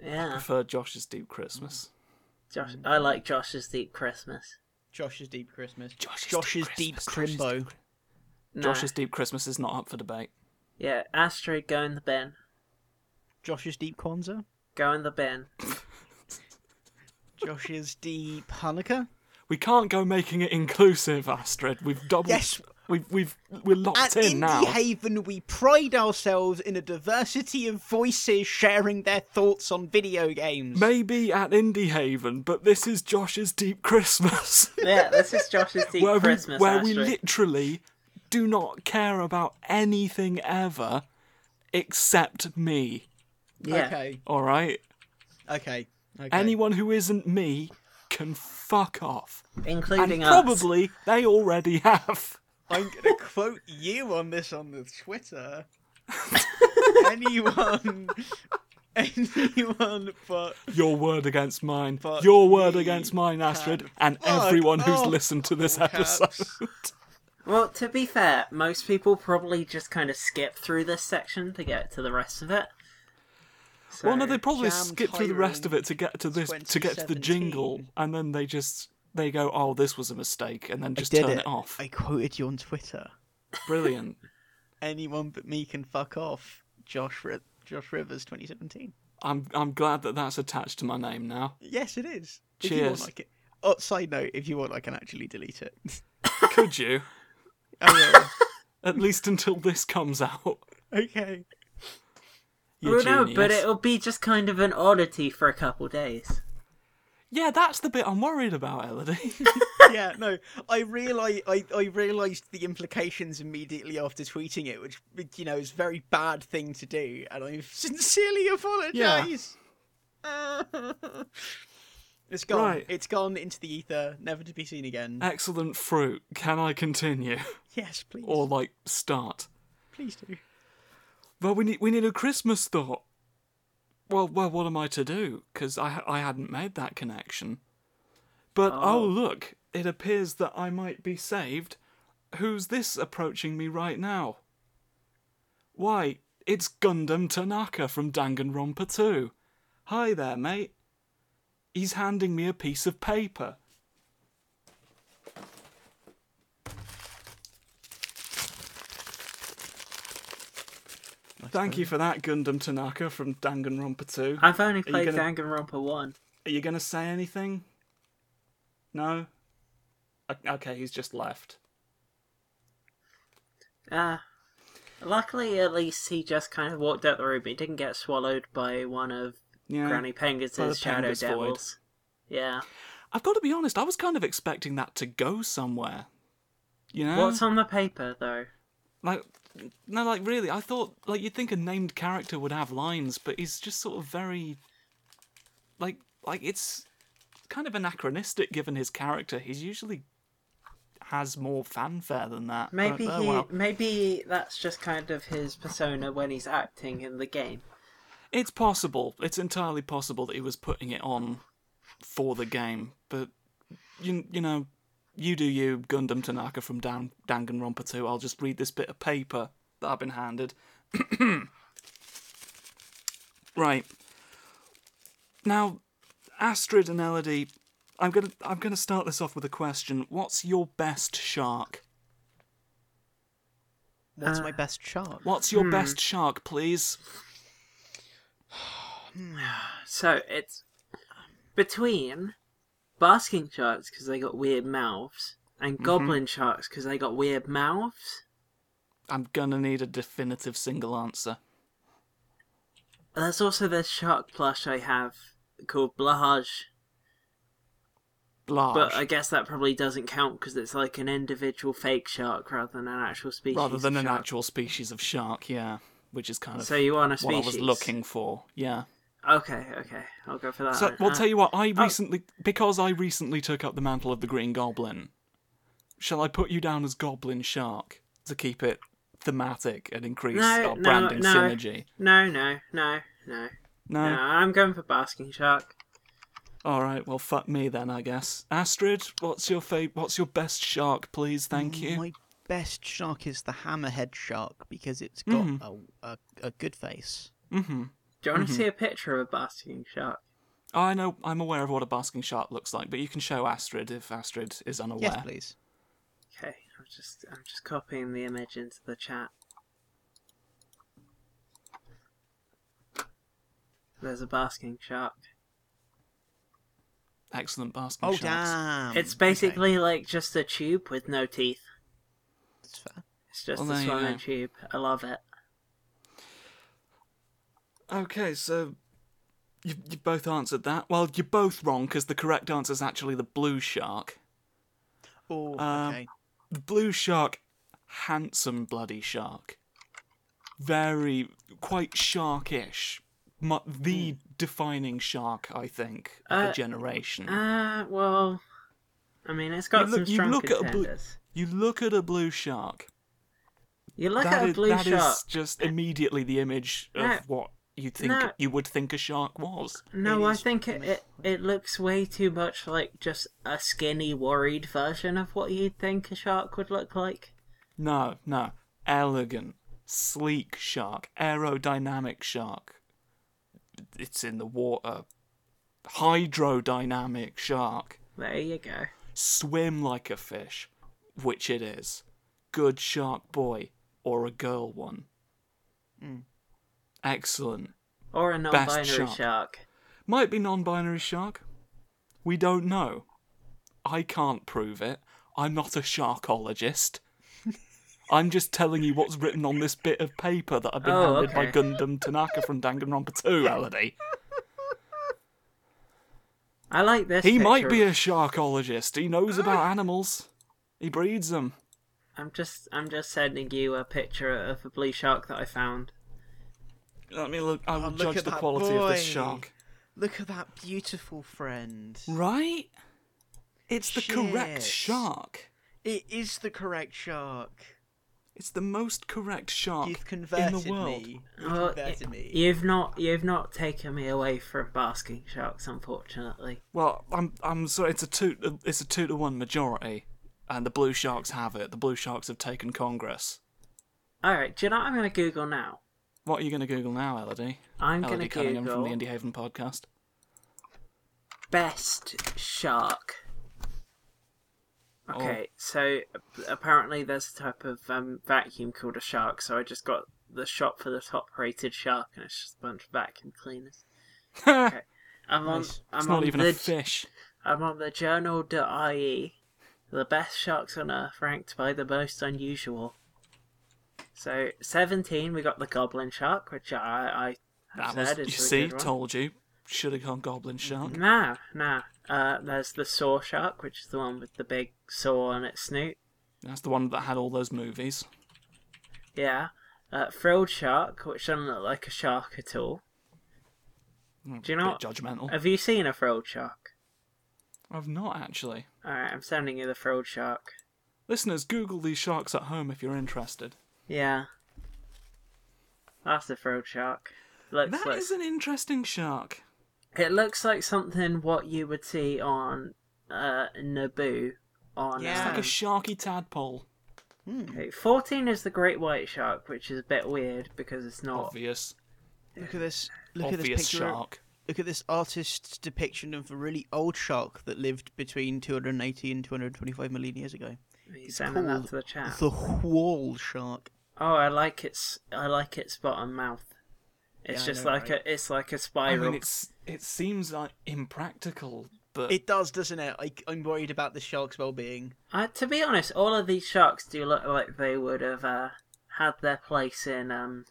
Yeah, Prefer Josh's Deep Christmas. Josh. I like Josh's Deep Christmas. Josh's deep Christmas. Josh's Josh's Deep deep Christmas, Josh's Crimbo. Deep- No. Josh's Deep Christmas is not up for debate. Yeah, Astrid, go in the bin. Josh's deep Kwanzaa. Go in the bin. Josh's deep Hanukkah. We can't go making it inclusive, Astrid. We've doubled. Yes. We've we've we're locked At in Indie now. Haven, we pride ourselves in a diversity of voices sharing their thoughts on video games. Maybe at Indie Haven, but this is Josh's Deep Christmas. Yeah, this is Josh's Deep where Christmas. we where we literally do not care about anything ever except me. yeah. Okay, All right. okay, okay. Anyone who isn't me can fuck off, including and us. probably they already have. I'm gonna quote you on this on the Twitter. anyone, anyone but Your word against mine. But Your word we against mine, Astrid, and fuck everyone who's off, listened to this all caps. episode. Well, to be fair, most people probably just kind of skip through this section to get to the rest of it. So, Well, no, they probably Jam skip through the rest of it to get to this, to get to the jingle, 2017. and then they just they go, "Oh, this was a mistake," and then just did turn it. it off. I quoted you on Twitter. Brilliant. Anyone but me can fuck off. Josh Ri- Josh Rivers 2017. I'm I'm glad that that's attached to my name now. Yes, it is. If you want, Cheers. I can... Oh, side note, if you want, I can actually delete it. Could you? Oh, I At least until this comes out. will. okay. You Well, no, but genius. it'll be just kind of an oddity for a couple days. Yeah, that's the bit I'm worried about, Elodie. yeah, no, I realize I, I realized the implications immediately after tweeting it, which you know is a very bad thing to do, and I sincerely apologize. Yeah. it's gone. Right. It's gone into the ether, never to be seen again. Excellent fruit. Can I continue? yes, please. Or like start? please do. Well, we need we need a Christmas thought. Well, well, what am I to do? Because I I hadn't made that connection. But oh. Oh. look, it appears that I might be saved. Who's this approaching me right now? Why, it's Gundam Tanaka from Danganronpa 2. Hi there, mate. He's handing me a piece of paper. Thank you for that, Gundam Tanaka from Danganronpa 2. I've only played gonna- Danganronpa 1. Are you going to say anything? No? Okay, he's just left. Uh, luckily, at least he just kind of walked out the room. He didn't get swallowed by one of Yeah. Granny by the Pengus' Shadow void. Devils. Yeah. I've got to be honest, I was kind of expecting that to go somewhere. You know? What's on the paper, though? Like, no, like, really, I thought, like, you'd think a named character would have lines, but he's just sort of very. Like, like, it's. kind of anachronistic given his character. He's usually has more fanfare than that. Maybe oh he, well. maybe that's just kind of his persona when he's acting in the game. It's possible. It's entirely possible that he was putting it on for the game, but you you know, you do you, Gundam Tanaka from Dan- Danganronpa 2. I'll just read this bit of paper that I've been handed. right. Now, Astrid and Elodie, I'm gonna I'm gonna start this off with a question. What's your best shark? What's my uh, best shark? What's your hmm. best shark, please? Hmm. So it's between basking sharks because they got weird mouths and mm-hmm. goblin sharks because they got weird mouths. I'm gonna need a definitive single answer. There's also this shark plush I have called Blahaj, Blarge. but I guess that probably doesn't count because it's like an individual fake shark rather than an actual species. rather than of an shark. actual species of shark, yeah, which is kind of So you want a what I species? was looking for. Yeah. Okay, okay, I'll go for that. So, then. well, Uh, tell you what. I recently, because I recently took up the mantle of the Green Goblin. Shall I put you down as Goblin Shark to keep it thematic and increase No, our no, branding no. synergy? no, no, no, no, No. no. I'm going for basking shark. All right. Well, fuck me then. I guess. Astrid, what's your fa- What's your best shark, please? Thank you. My best shark is the hammerhead shark because it's got Mhm. a, a a good face. Mm-hmm. Do you want to mm-hmm. see a picture of a basking shark? I know. I'm aware of what a basking shark looks like, but you can show Astrid if Astrid is unaware. Yes, please. Okay, I'm just I'm just copying the image into the chat. There's a basking shark. Excellent basking Oh sharks. damn! it's Okay, basically like just a tube with no teeth. that's fair. It's just Well, a there swimming tube. I love it. Okay, so you you both answered that. Well, you're both wrong because the correct answer is actually the blue shark. Oh, Um, okay. The blue shark, handsome bloody shark, very quite sharkish. The defining shark, I think, of the Uh, generation. Uh, well, I mean, it's got You look- some you strong look at a blue- you look at a blue shark. You look that at a is- blue that is shark. just immediately the image of No. what you think No. you would think a shark was. No, I think it, it it looks way too much like just a skinny, worried version of what you'd think a shark would look like. No, no. Elegant, sleek shark, aerodynamic shark. It's in the water. Hydrodynamic shark. There you go. Swim like a fish, which it is. Good shark boy or a girl one. Hmm. Excellent. Or a non-binary shark. shark. Might be non binary shark. We don't know. I can't prove it. I'm not a sharkologist. I'm just telling you what's written on this bit of paper that I've been Oh, handed by. Gundam Tanaka from Danganronpa 2, Elodie. I like this. He might be a sharkologist. He knows about animals. He breeds them. I'm just I'm just sending you a picture of a blue shark that I found. Let me look. I will Oh, look judge the that quality of this shark. Look at that beautiful friend. Right? It's the correct shark. It is the correct shark. It's the most correct shark You've in the world. me. You've Well, converted me. You've not you've not taken me away from basking sharks, unfortunately. Well, I'm I'm sorry. It's a two. It's a two to one majority, and the Blue Sharks have it. The Blue Sharks have taken Congress. All right, do you know what I'm going to Google now? What are you going to Google now, Elodie? I'm going to Cunningham from the Indie Haven podcast. best shark. Oh. Okay, so apparently there's a type of um, vacuum called a shark. So I just got the shop for the top-rated shark, and it's just a bunch of vacuum cleaners. Okay, I'm on. Nice. I'm It's on not even the a fish. I'm on the journal.ie. The best sharks on Earth ranked by the most unusual. So, 17, we got the goblin shark, which I, I have That was. said You is a see, good one. told you. Should have gone Goblin Shark. Nah, nah. Uh, there's the saw shark, which is the one with the big saw on its snoot. That's the one that had all those movies. Yeah. Uh, frilled shark, which doesn't look like a shark at all. Mm, Do you know Bit judgmental. Have you seen a frilled shark? I've not actually. Alright, I'm sending you the frilled shark. Listeners, Google these sharks at home if you're interested. Yeah. That's the frilled shark. Looks That like, is an interesting shark. It looks like something what you would see on uh, Naboo. On Yeah. It's like um, a sharky tadpole. okay, 14 is the great white shark, which is a bit weird because it's not. Obvious. Look at this. Look at this obvious picture. shark. Look at this artist's depiction of a really old shark that lived between 280 and 225 million years ago. He's sending that called to the chat. The whale shark. Oh, I like its. I like its bottom mouth. It's Yeah, just know, like right? a. It's like a I spiral. I mean, it's it seems like impractical, but It does, doesn't it? I, I'm worried about the shark's well-being. Uh, to be honest, all of these sharks do look like they would have uh, had their place in um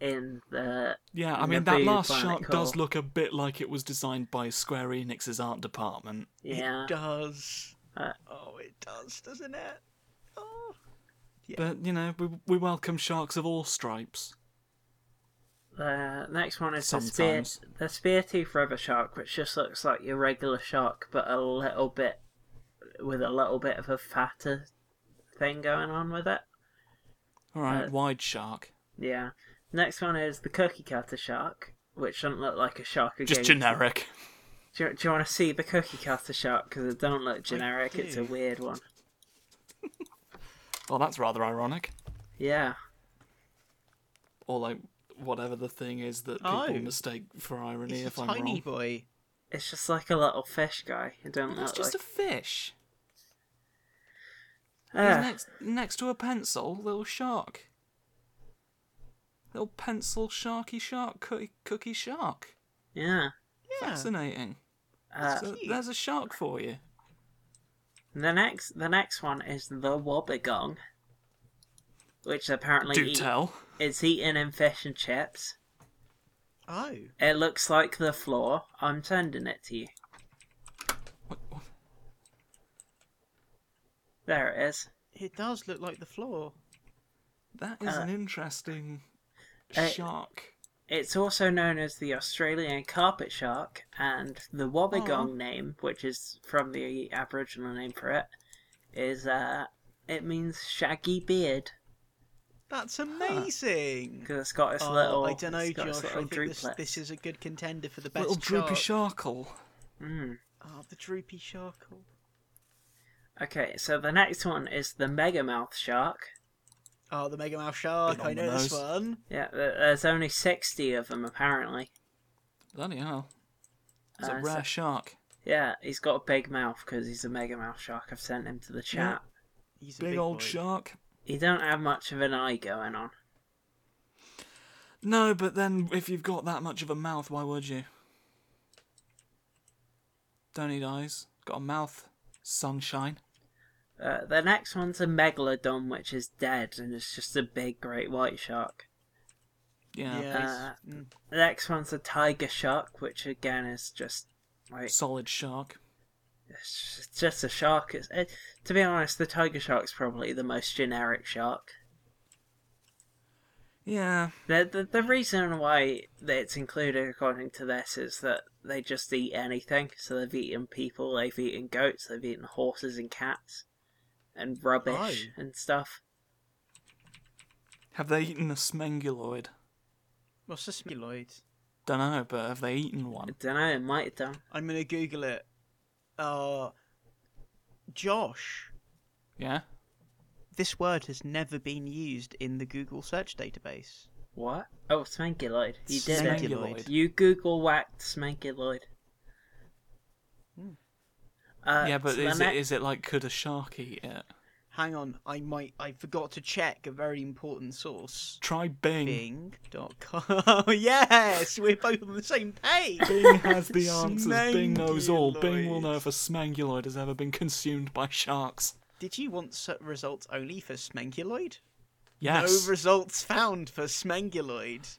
in the yeah, I mean that last Planet shark does look a bit like it was designed by Square Enix's art department. yeah. It does. Uh, oh, it does, doesn't it? Yeah. But you know, we we welcome sharks of all stripes. The next one is the spear the spear tooth river shark, which just looks like your regular shark, but a little bit with a little bit of a fatter thing going on with it. All right, Uh, wide shark, Yeah. Next one is the cookie cutter shark, which doesn't look like a shark again. just generic. Do you, do you want to see the cookie cutter shark? Because it don't look generic. It's a weird one. Well, that's rather ironic. Yeah. Or like whatever the thing is that people Oh. mistake for irony. It's if a I'm tiny wrong, boy. It's just like a little fish guy. It don't that's look just a fish. He's next next to a pencil, little shark. Little pencil sharky shark, cookie, cookie shark. yeah. Yeah. Fascinating. Uh, So there's a shark for you. The next, the next one is the wobbegong, which apparently Do eat, tell. is eaten in fish and chips. Oh. It looks like the floor. I'm sending it to you. What, what? There it is. It does look like the floor. That is Uh, an interesting uh, shark. It's also known as the Australian carpet shark, and the wobbegong Aw. name, which is from the Aboriginal name for it, is uh, it means shaggy beard That's amazing. because it's got its Oh, little. I don't know, it's got Josh. its I think this, this is a good contender for the best Little droopy shark. sharkle. Mm. Oh, the droopy sharkle. Okay, so the next one is the megamouth shark. Oh, the Mega Mouth shark. I on the know this one. Yeah, there's only sixty of them apparently. Bloody hell. It's Uh, a so- rare shark. Yeah, he's got a big mouth because he's a megamouth shark. I've sent him to the chat. He's a Big, big old boy. shark. He don't have much of an eye going on. No, but then if you've got that much of a mouth, why would you? Don't need eyes. Got a mouth. Sunshine. Uh, the next one's a megalodon, which is dead, and it's just a big, great white shark. Yeah. Yeah. Uh, mm. The next one's a tiger shark, which again is just like Solid shark. it's just- a shark. It's, it, to be honest, the tiger shark's probably the most generic shark. Yeah. The, the the reason why that it's included according to this is that they just eat anything. So they've eaten people, they've eaten goats, they've eaten horses and cats, and rubbish Oh. and stuff. Have they eaten a smenguloid? What's a smeloid? Dunno, but have they eaten I one? don't know. It might have done. I'm gonna Google it. Uh, Josh, Yeah? this word has never been used in the Google search database. What? Oh, smankuloid. You did it. You Google whacked smankuloid. Uh, yeah, but so the is ne- it is it like could a shark eat it? Hang on, I might. I forgot to check a very important source. Try Bing. Bing.com. Oh yes, we're both on the same page. Bing has the answers. Bing knows all. Bing will know if a smanguloid has ever been consumed by sharks. Did you want results only for smanguloid? Yes. No results found for smanguloid.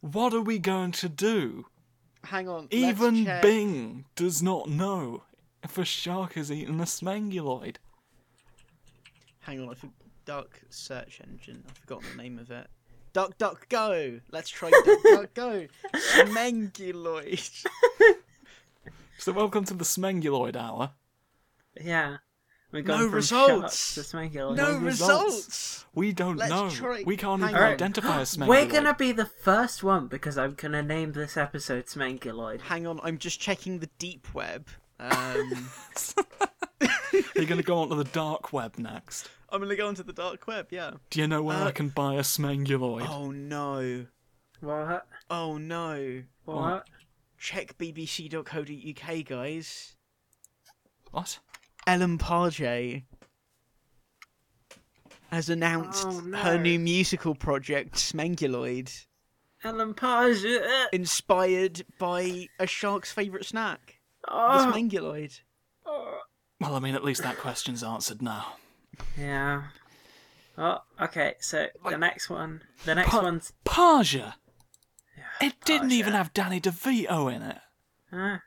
what are we going to do? Hang on. let's Even check. Bing does not know if a shark has eaten a smanguloid. Hang on, I think Duck search engine. I've forgotten the name of it. Duck Duck Go. Let's try Duck Duck Go. Smanguloid. So welcome to the Smanguloid Hour. Yeah. We're No going from results. sharks to Smenguloid. No results. results. We don't Let's know. try- We can't hang even on. identify a Smenguloid. We're gonna be the first one because I'm gonna name this episode smanguloid. Hang on, I'm just checking the deep web. Um, You're gonna go onto the dark web next. I'm gonna go onto the dark web. Yeah. Do you know where Uh, I can buy a Smenguloid? Oh no. What? Oh no. What? Check bbc.co.uk, guys. What? Ellen Parjay has announced Oh, no. her new musical project, Smenguloid, Ellen Page. inspired by a shark's favourite snack, the Oh. Smenguloid. Well, I mean, at least that question's answered now. Yeah. Oh, okay. So the next one, the next Pa- one's. Parja. It didn't Parja. even have Danny DeVito in it. Uh,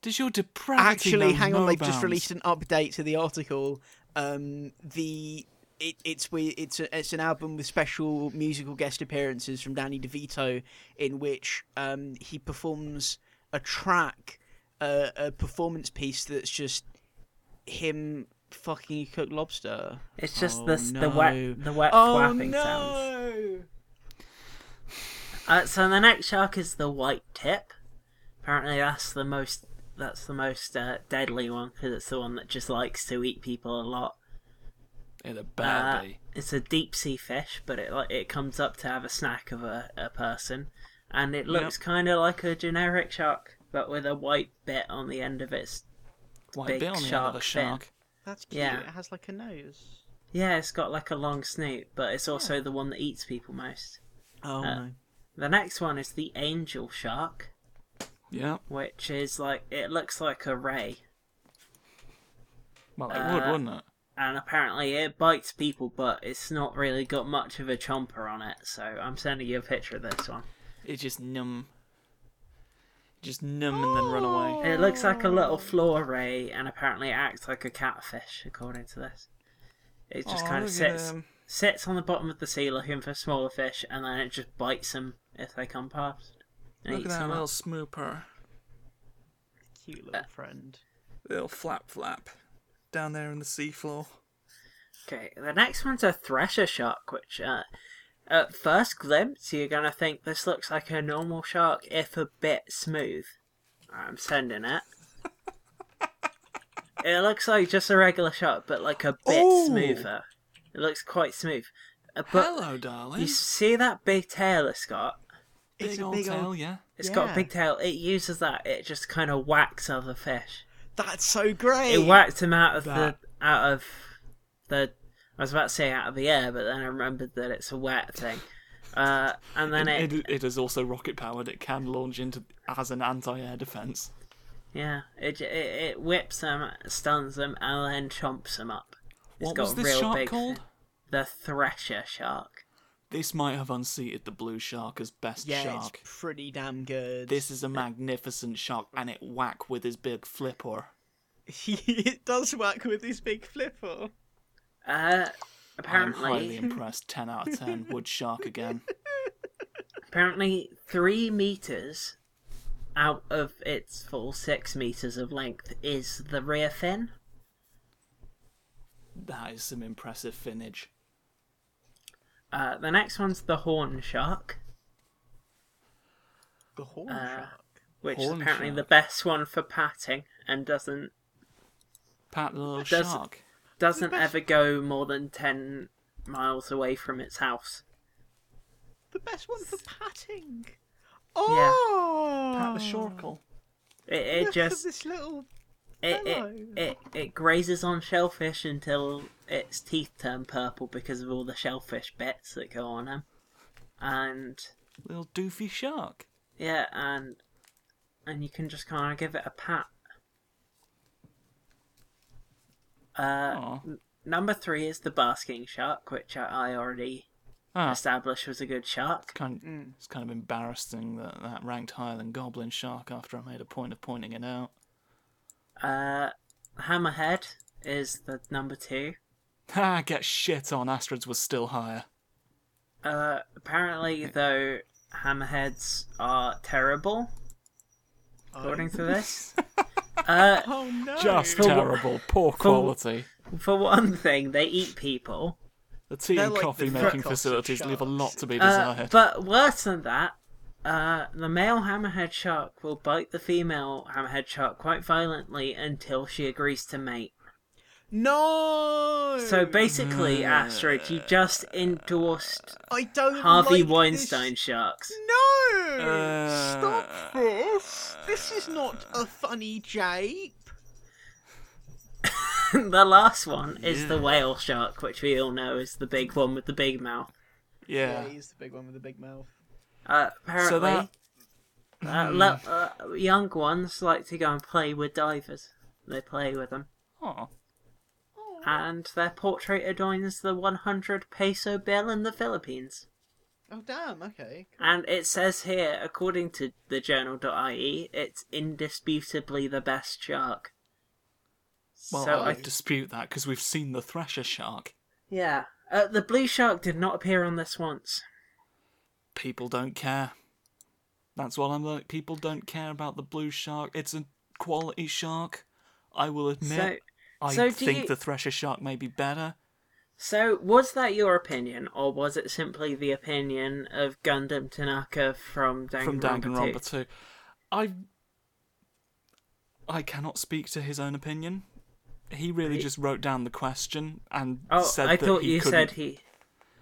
Does your depravity Actually, know hang no on, they've just released an update to the article. Um, the it, it's it's a, it's an album with special musical guest appearances from Danny DeVito, in which um, he performs a track, uh, a performance piece that's just him fucking cooked lobster. it's just Oh, the the wet the wet Oh flapping sounds. no! Uh, so the next shark is the white tip. Apparently, that's the most that's the most uh, deadly one because it's the one that just likes to eat people a lot. It Uh, better be. it's a deep sea fish, but it like it comes up to have a snack of a, a person, and it looks kind of like a generic shark, but with a white bit on the end of its. White big bit on the end of shark the fin. shark. That's cute. Yeah. It has like a nose. Yeah, it's got like a long snoot, but it's also the one that eats people most. Oh Uh, no! The next one is the angel shark, Yeah. which is like it looks like a ray, Well, it Uh, would, wouldn't it? and apparently it bites people, but it's not really got much of a chomper on it. So I'm sending you a picture of this one. It's just numb. Just numb and then run away. It looks like a little floor ray, and apparently it acts like a catfish, according to this. It just Oh, kind of look at sits him. sits on the bottom of the sea looking for smaller fish, and then it just bites them if they come past. And Look at eats that them little up. smooper. Cute little friend. Little flap flap. Down there in the seafloor. Okay, the next one's a thresher shark, which uh, at first glimpse you're gonna think this looks like a normal shark if a bit smooth. I'm sending it. it looks like just a regular shark, but like a bit Ooh. smoother. It looks quite smooth. Uh, But Hello, darling. you see that big tail it's got? Big It's a old big tail, old- yeah. It's got a big tail. It uses that. It just kind of whacks other fish. That's so great. It whacked him out of That- the out of the. I was about to say out of the air, but then I remembered that it's a wet thing. Uh, and then it, It, it is also rocket powered. It can launch into as an anti-air defense. yeah, it, it it whips them, stuns them, and then chomps them up. It's What got was a this real shark big called? fin. The thresher shark. This might have unseated the blue shark as best Yeah, shark. it's pretty damn good. This is a magnificent shark, and it whack with his big flipper. it does whack with his big flipper. Uh, I'm highly apparently, impressed. Ten out of ten. Wood shark again. apparently three meters out of its full six meters of length is the rear fin. That is some impressive finnage. Uh, the next one's the horn shark, The horn Uh, shark. which Horn is apparently shark. the best one for patting and doesn't Pat the little Does- shark. Doesn't ever go more than ten miles away from its house. The best one for patting. Oh, Pat the shorkle. It, it Look just this little. it, it it it grazes on shellfish until its teeth turn purple because of all the shellfish bits that go on them, and Little doofy shark. yeah, and and you can just kind of give it a pat. Uh, Aw. number three is the basking shark, which I, I already Ah, established was a good shark. kind, it's kind of embarrassing that that ranked higher than goblin shark after I made a point of pointing it out. Uh, hammerhead is the number two. Ha! Get shit on. Astrid's was still higher. Uh, apparently, though, hammerheads are terrible. according to this. Uh, Oh no! Just For what- terrible, poor quality. for one thing, they eat people. The tea They're and like coffee fuck making off facilities leave a lot to be Uh, desired. but worse than that, uh, the male hammerhead shark will bite the female hammerhead shark quite violently until she agrees to mate. No. So basically, Astrid, you just endorsed I don't. Harvey like Weinstein This... sharks. No! Uh, Stop this! This is not a funny jape. the last one is the whale shark, which we all know is the big one with the big mouth. yeah. he's the big one with the big mouth. Uh, apparently, that- uh, le- uh, young ones like to go and play with divers. They play with them. Aw. And their portrait adorns the 100 peso bill in the Philippines. Oh damn! Okay. And it says here, according to the journal.ie, it's indisputably the best shark. Well, so I I dispute that because we've seen the Thresher shark. yeah, uh, the blue shark did not appear on this once. People don't care. That's what I'm like. People don't care about the blue shark. It's a quality shark. I will admit. I so do think you- the Thresher shark may be better. So was that your opinion, or was it simply the opinion of Gundham Tanaka from Danganronpa from 2? Danganronpa 2. I I cannot speak to his own opinion. He really just wrote down the question and Oh, said I that thought he you couldn't- said he.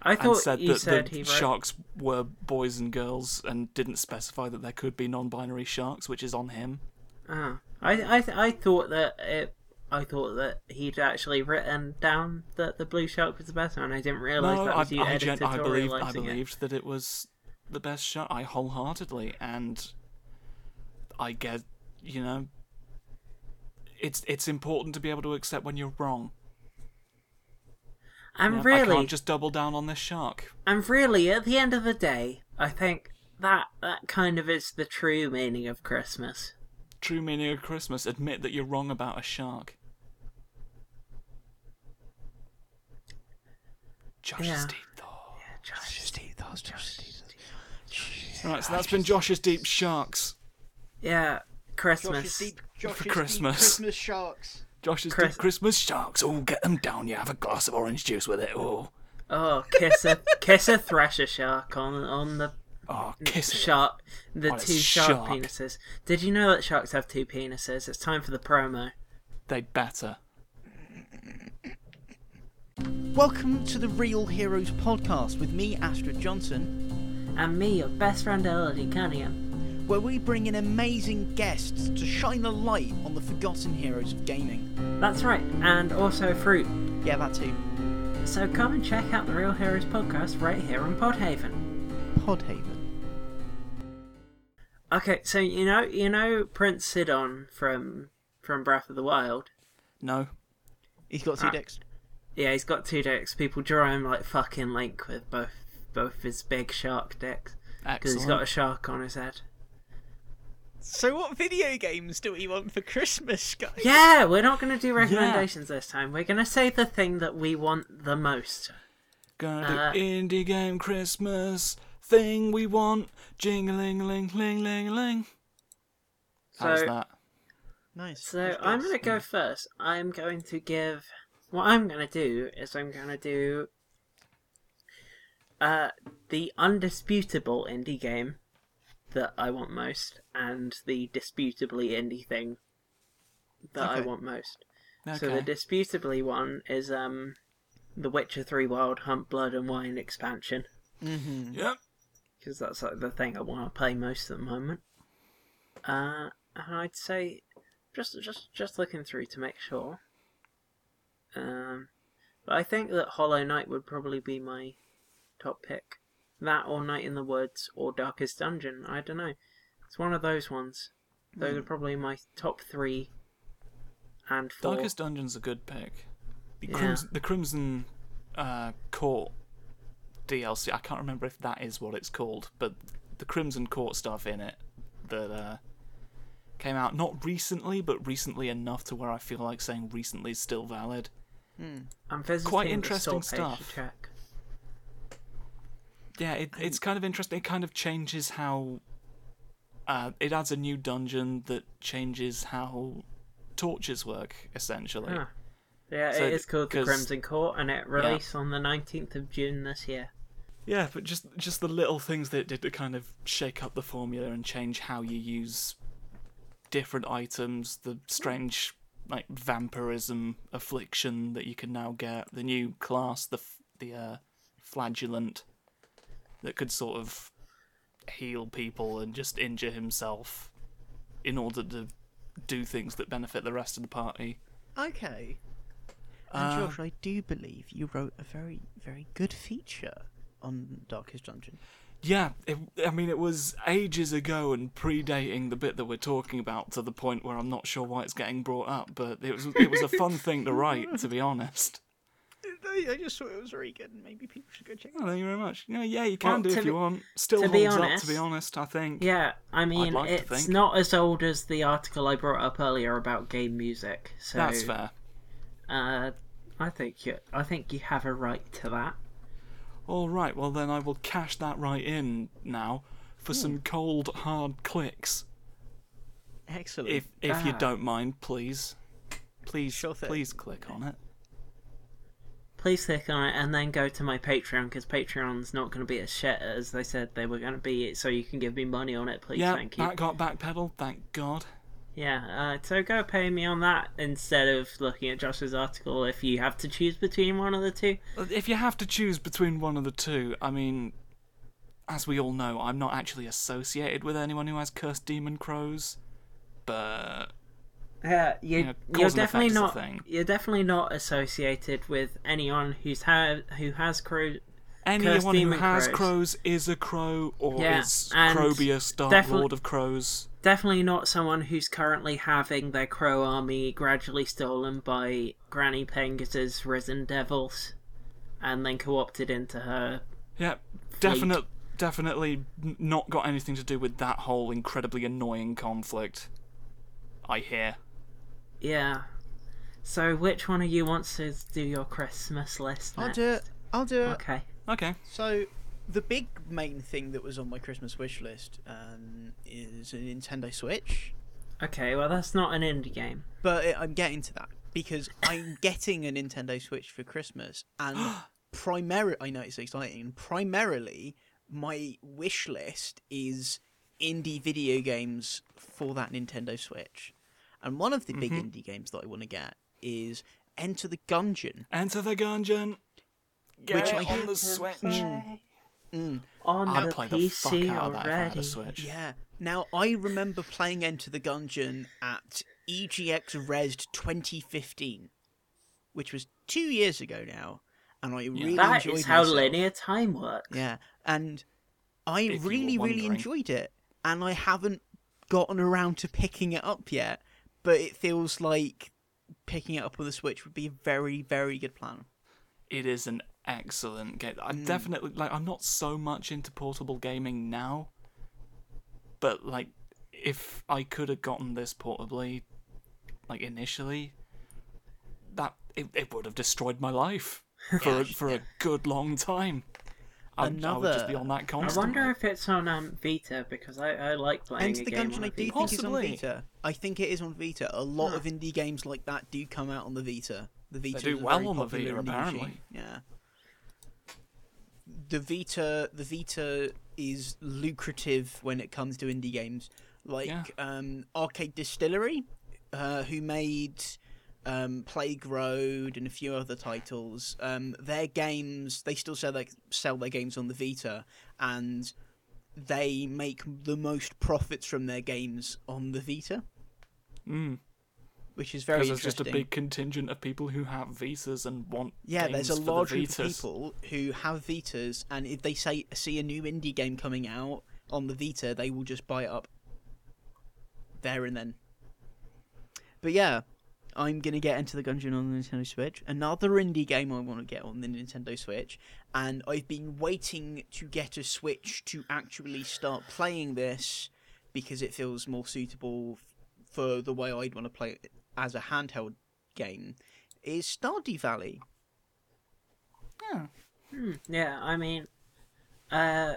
I and thought said you that said the he wrote. sharks were boys and girls and didn't specify that there could be non-binary sharks, which is on him. Ah, I I th- I thought that it. I thought that he'd actually written down that the blue shark was the best one. I didn't realize no, that I, was you I, gen- I believed I editorializing it. believed that it was the best shark. I wholeheartedly and I get you know it's it's important to be able to accept when you're wrong. And You know, I really, can't just double down on this shark. and really, at the end of the day, I think that that kind of is the true meaning of Christmas. True meaning of Christmas, admit that you're wrong about a shark. Josh's Yeah. deep thought. Josh's deep thoughts, Josh's deep thoughts. Right, so that's been Josh's deep sharks. Yeah, Christmas. Josh's deep, Josh's For deep Christmas. Christmas sharks. Josh's Chris- deep Christmas sharks. Oh, get them down. You have a glass of orange juice with it. Oh, Oh, kiss a kiss a thresher shark on on the oh, kiss it. shark the On its two shark, shark. penises. Did you know that sharks have two penises? It's time for the promo. They'd better. Welcome to the Real Heroes podcast with me, Astrid Johnson, And me, your best friend Elodie Cunningham. where we bring in amazing guests to shine a light on the forgotten heroes of gaming. That's right, and also fruit. Yeah, that too. So come and check out the Real Heroes podcast right here on Podhaven. Podhaven. Okay, so you know you know Prince Sidon from from Breath of the Wild. No. He's got two Ah. dicks. Yeah, he's got two decks. People draw him like fucking Link with both both his big shark decks because he's got a shark on his head. So, what video games do we want for Christmas, guys? Yeah, we're not going to do recommendations this time. We're going to say the thing that we want the most. Gonna Uh, do indie game Christmas thing we want. Jingling ling ling ling ling. How's So- that? Nice. So I'm going to go first. I'm going to give. What I'm going to do is I'm going to do. Uh, the undisputable indie game that I want most, and the disputably indie thing that I want most. Okay. So the disputably one is um, The Witcher Three Wild Hunt Blood and Wine expansion Mm-hmm. yep. because that's like the thing I want to play most at the moment. Uh, and I'd say just just just looking through to make sure. Um, but I think that Hollow Knight would probably be my top pick. That or Night in the Woods or Darkest Dungeon. I don't know. It's one of those ones. Those are probably my top three. And four. Darkest Dungeon's a good pick. The, Yeah. Crimson, the Crimson uh, Court DLC. I can't remember if that is what it's called, but the Crimson Court stuff in it that uh, came out not recently, but recently enough to where I feel like saying recently is still valid. I'm visiting quite interesting store stuff. check. Yeah, it, it's kind of interesting. It kind of changes how Uh, it adds a new dungeon that changes how torches work, essentially. Ah. Yeah, So, it is called the Crimson Court, and it released on the 19th of June this year. Yeah, but just just the little things that it did to kind of shake up the formula and change how you use different items, the strange like vampirism affliction that you can now get, the new class, the the uh, flagellant that could sort of heal people and just injure himself in order to do things that benefit the rest of the party. Okay. And Uh, Josh, I do believe you wrote a very, very good feature on Darkest Dungeon. Yeah, it, I mean, it was ages ago and predating the bit that we're talking about to the point where I'm not sure why it's getting brought up, but it was it was a fun thing to write, to be honest. I, I just thought it was very good, and maybe people should go check it Oh, thank you very much. Yeah, yeah, you can Well, do to if you want. Still to holds be up, to honest- be honest. I think. Yeah, I mean, like it's not as old as the article I brought up earlier about game music. So that's fair. Uh, I think you, I think you have a right to that. All right, well then I will cash that right in now for some cold hard clicks, Excellent. if if you Ah. don't mind, please. Please, Sure thing. please click on it. Please click on it and then go to my Patreon because Patreon's not going to be as shit as they said they were going to be. So you can give me money on it, please. yeah, thank you. that got backpedaled. Thank God. Yeah, uh, so go pay me on that instead of looking at Josh's article. If you have to choose between one of the two, If you have to choose between one of the two, I mean, as we all know, I'm not actually associated with anyone who has cursed demon crows, but Yeah, you, know, you're cause and effect definitely not. You're definitely not associated with anyone who's had who has crow. anyone who has crows. crows is a crow or Yeah, is Crobius, Dark Lord of Crows. Definitely not someone who's currently having their crow army gradually stolen by Granny Pengus's risen devils, and then co-opted into her. Yeah, definitely. definitely not got anything to do with that whole incredibly annoying conflict. I hear. Yeah. So which one of you wants to do your Christmas list? Next? I'll do it. I'll do it. Okay. Okay. So, the big main thing that was on my Christmas wish list um, is a Nintendo Switch. Okay. Well, that's not an indie game. But it, I'm getting to that because I'm getting a Nintendo Switch for Christmas, and primarily, I know it's exciting. Primarily, my wish list is indie video games for that Nintendo Switch, and one of the big indie games that I want to get is Enter the Gungeon. Enter the Gungeon. Get Which it I on hate the Switch. Mm. On I'd the play the fuck out of that if I had a Switch. Yeah. Now I remember playing Enter the Gungeon at EGX Rezzed 2015, which was two years ago now, and I really That enjoyed is how myself. linear time works. Yeah, and I If you were really, really wondering. enjoyed it, and I haven't gotten around to picking it up yet. But it feels like picking it up with a Switch would be a very, very good plan. It is an excellent game. Mm. I definitely like. I'm not so much into portable gaming now, but like, if I could have gotten this portably, like initially, that it, it would have destroyed my life for for a good long time. I, I would just be on that I wonder if it's on um, Vita because I, I like playing Enter a the game Gungeon, on I a do Vita. think is on Possibly. Vita. I think it is on Vita. A lot of indie games like that do come out on the Vita. The Vita do well very on the Vita, apparently. machine. Yeah. The Vita, the Vita is lucrative when it comes to indie games, like Yeah. um, Arcade Distillery, uh, who made um, Plague Road and a few other titles. Um, their games, they still sell their, sell their games on the Vita, and they make the most profits from their games on the Vita, Mm. Which is very interesting. Because there's just a big contingent of people who have Vitas and want Yeah, there's a the large group of people who have Vitas, and if they say see a new indie game coming out on the Vita, they will just buy it up there and then. But yeah, I'm gonna get into the Gungeon on the Nintendo Switch. Another indie game I want to get on the Nintendo Switch, and I've been waiting to get a Switch to actually start playing this because it feels more suitable for the way I'd want to play it as a handheld game. Is Stardew Valley? Hmm, yeah, I mean, uh,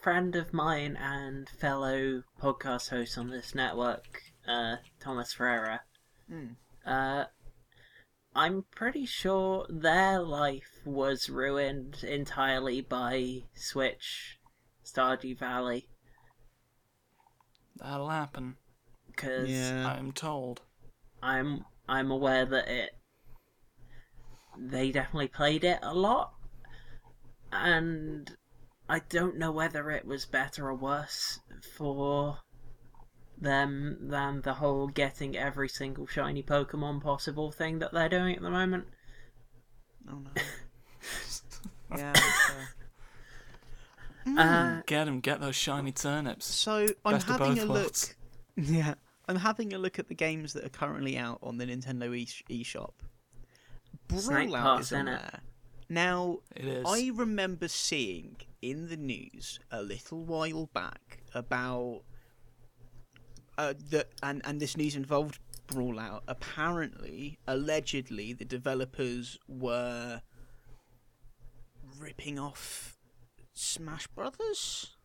friend of mine and fellow podcast host on this network, uh, Thomas Ferreira, Hmm. uh, I'm pretty sure their life was ruined entirely by Switch Stardew Valley. That'll happen. Because Yeah. I'm told. I'm I'm aware that it they definitely played it a lot and I don't know whether it was better or worse for them than the whole getting every single shiny Pokemon possible thing that they're doing at the moment. Oh no. yeah. that's fair. Uh, Get 'em, get those shiny turnips. So I'm Best having both a look. Yeah, I'm having a look at the games that are currently out on the Nintendo e- eShop. Snake Brawlout Pass, is on there. Now, It is. I remember seeing in the news a little while back about uh, the and and this news involved Brawlout. Apparently, allegedly, the developers were ripping off Smash Brothers.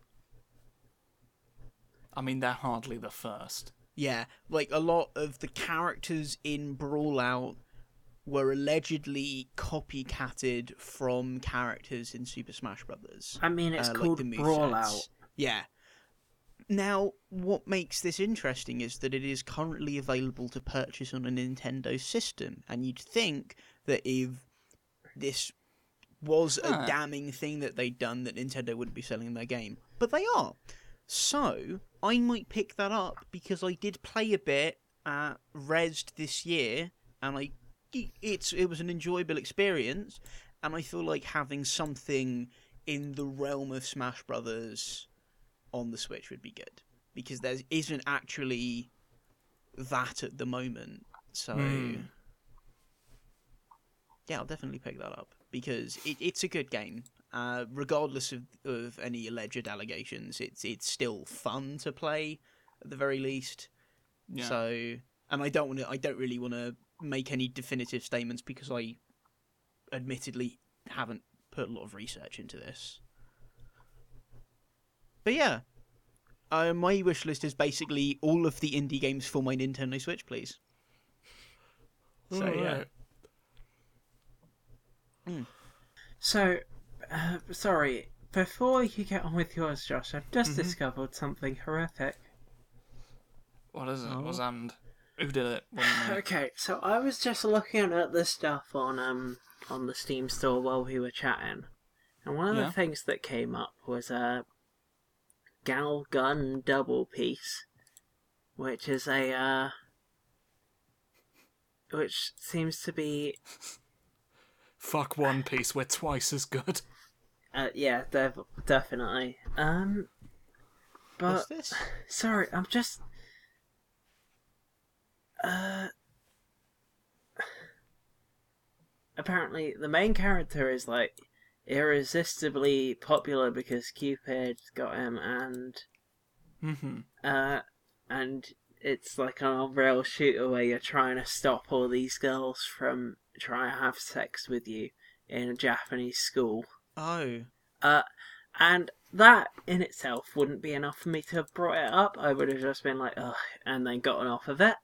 I mean, they're hardly the first. Yeah, like a lot of the characters in Brawlout were allegedly copycatted from characters in Super Smash Brothers. I mean it's uh, like called the movesets. Brawlout. Yeah. Now, what makes this interesting is that it is currently available to purchase on a Nintendo system, and you'd think that if this was a damning thing that they'd done, that Nintendo wouldn't be selling their game, but they are. So I might pick that up because I did play a bit at Rezzed this year, and I it's it was an enjoyable experience, and I feel like having something in the realm of Smash Brothers on the Switch would be good because there isn't actually that at the moment. So Hmm. yeah, I'll definitely pick that up because it, it's a good game. Uh, regardless of, of any alleged allegations, it's it's still fun to play at the very least. Yeah. So, and I don't want to. I don't really want to make any definitive statements because I, admittedly, haven't put a lot of research into this. But yeah, uh, my wish list is basically all of the indie games for my Nintendo Switch, please. So yeah, Alright. So, uh, sorry. Before you get on with yours, Josh, I've just Mm-hmm. discovered something horrific. What is it? Oh. What's happened? Who did it? What do you mean? Okay, so I was just looking at the stuff on um on the Steam store while we were chatting, and one of Yeah. the things that came up was a Gal Gun Double Peace, which is a uh, which seems to be Fuck One Piece. We're twice as good. uh, yeah, def- definitely. Um, but what's this? Sorry, I'm just. Uh. Apparently, the main character is like irresistibly popular because Cupid got him, and Mm-hmm. uh, and it's like an on-rail shooter where you're trying to stop all these girls from trying to have sex with you in a Japanese school. Oh, Uh, and that in itself wouldn't be enough for me to have brought it up. I would have just been like, ugh, and then gotten off of it.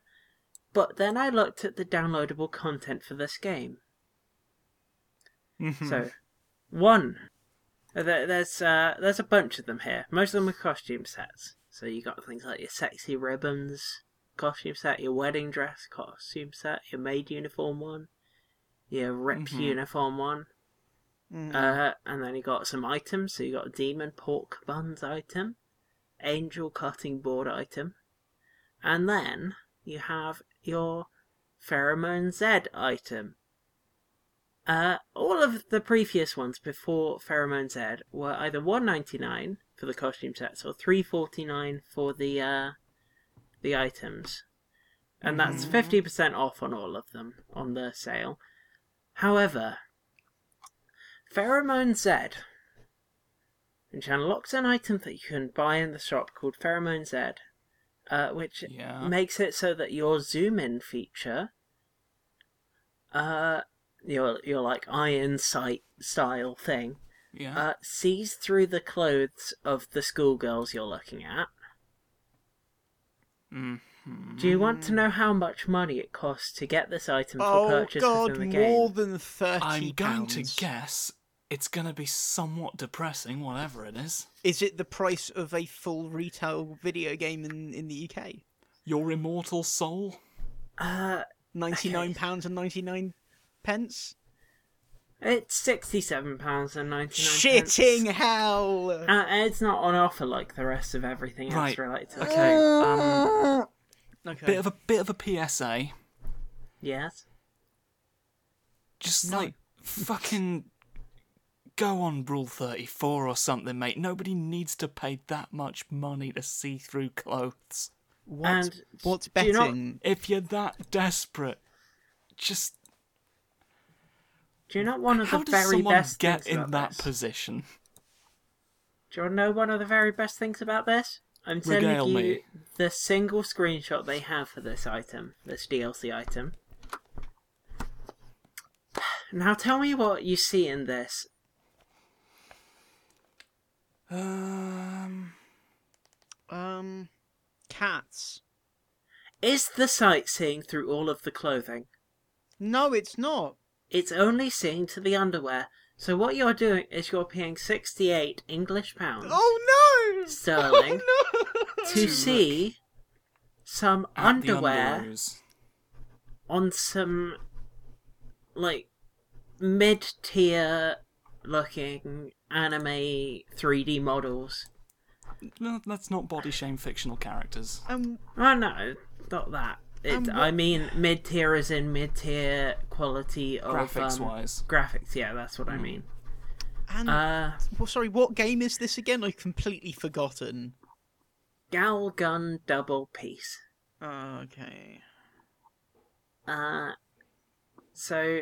But then I looked at the downloadable content for this game. Mm-hmm. So, one, there's uh, there's a bunch of them here. Most of them are costume sets. So you got things like your sexy ribbons costume set, your wedding dress costume set, your maid uniform one, your ripped Mhm. uniform one, Mm. uh, and then you got some items. So you got a demon pork buns item, angel cutting board item, and then you have your pheromone Z item. Uh, all of the previous ones before pheromone Z were either one ninety nine for the costume sets or three forty nine for the uh, the items, and that's fifty percent off on all of them on the sale. However, Pheromone Z, which unlocks an item that you can buy in the shop called Pheromone Z, uh, which Yeah. makes it so that your zoom in feature, uh, your your like iron sight style thing, Yeah. uh, sees through the clothes of the schoolgirls you're looking at. Mm. Do you want to know how much money it costs to get this item for Oh purchase god, within the game? more than 30 I'm going to guess it's going to be somewhat depressing, whatever it is. Is it the price of a full retail video game in, in the UK? Your immortal soul? Uh, £99 pounds and 99 pence? it's sixty-seven pounds and ninety-nine. Shitting hell! Uh, it's not on offer like the rest of everything else Right. related to it. Okay. Um, okay. bit of a bit of a PSA. Yes. Just No. like fucking go on Rule 34 or something, mate. Nobody needs to pay that much money to see through clothes. What, and what's do you not- betting? If you're that desperate, just Do you know one of how the does very someone best get things in about that this? position? Do you want to know one of the very best things about this? I'm telling Regale you me. the single screenshot they have for this item, this DLC item. Now tell me what you see in this. Um, Um, cats. Is the sight seeing through all of the clothing? No, it's not. It's only seeing to the underwear. So what you're doing is you're paying 68 English pounds Oh no! Sterling Oh, no! to see some at underwear on some like mid-tier looking anime 3D models. No, let's not body shame fictional characters. Um, Oh no, not that. It, Um, I mean mid-tier is in mid-tier quality of Graphics um, wise. Graphics, yeah, that's what I mean. and Uh, well, sorry, what game is this again? I've completely forgotten. Gal Gun Double Peace. Okay. Uh, so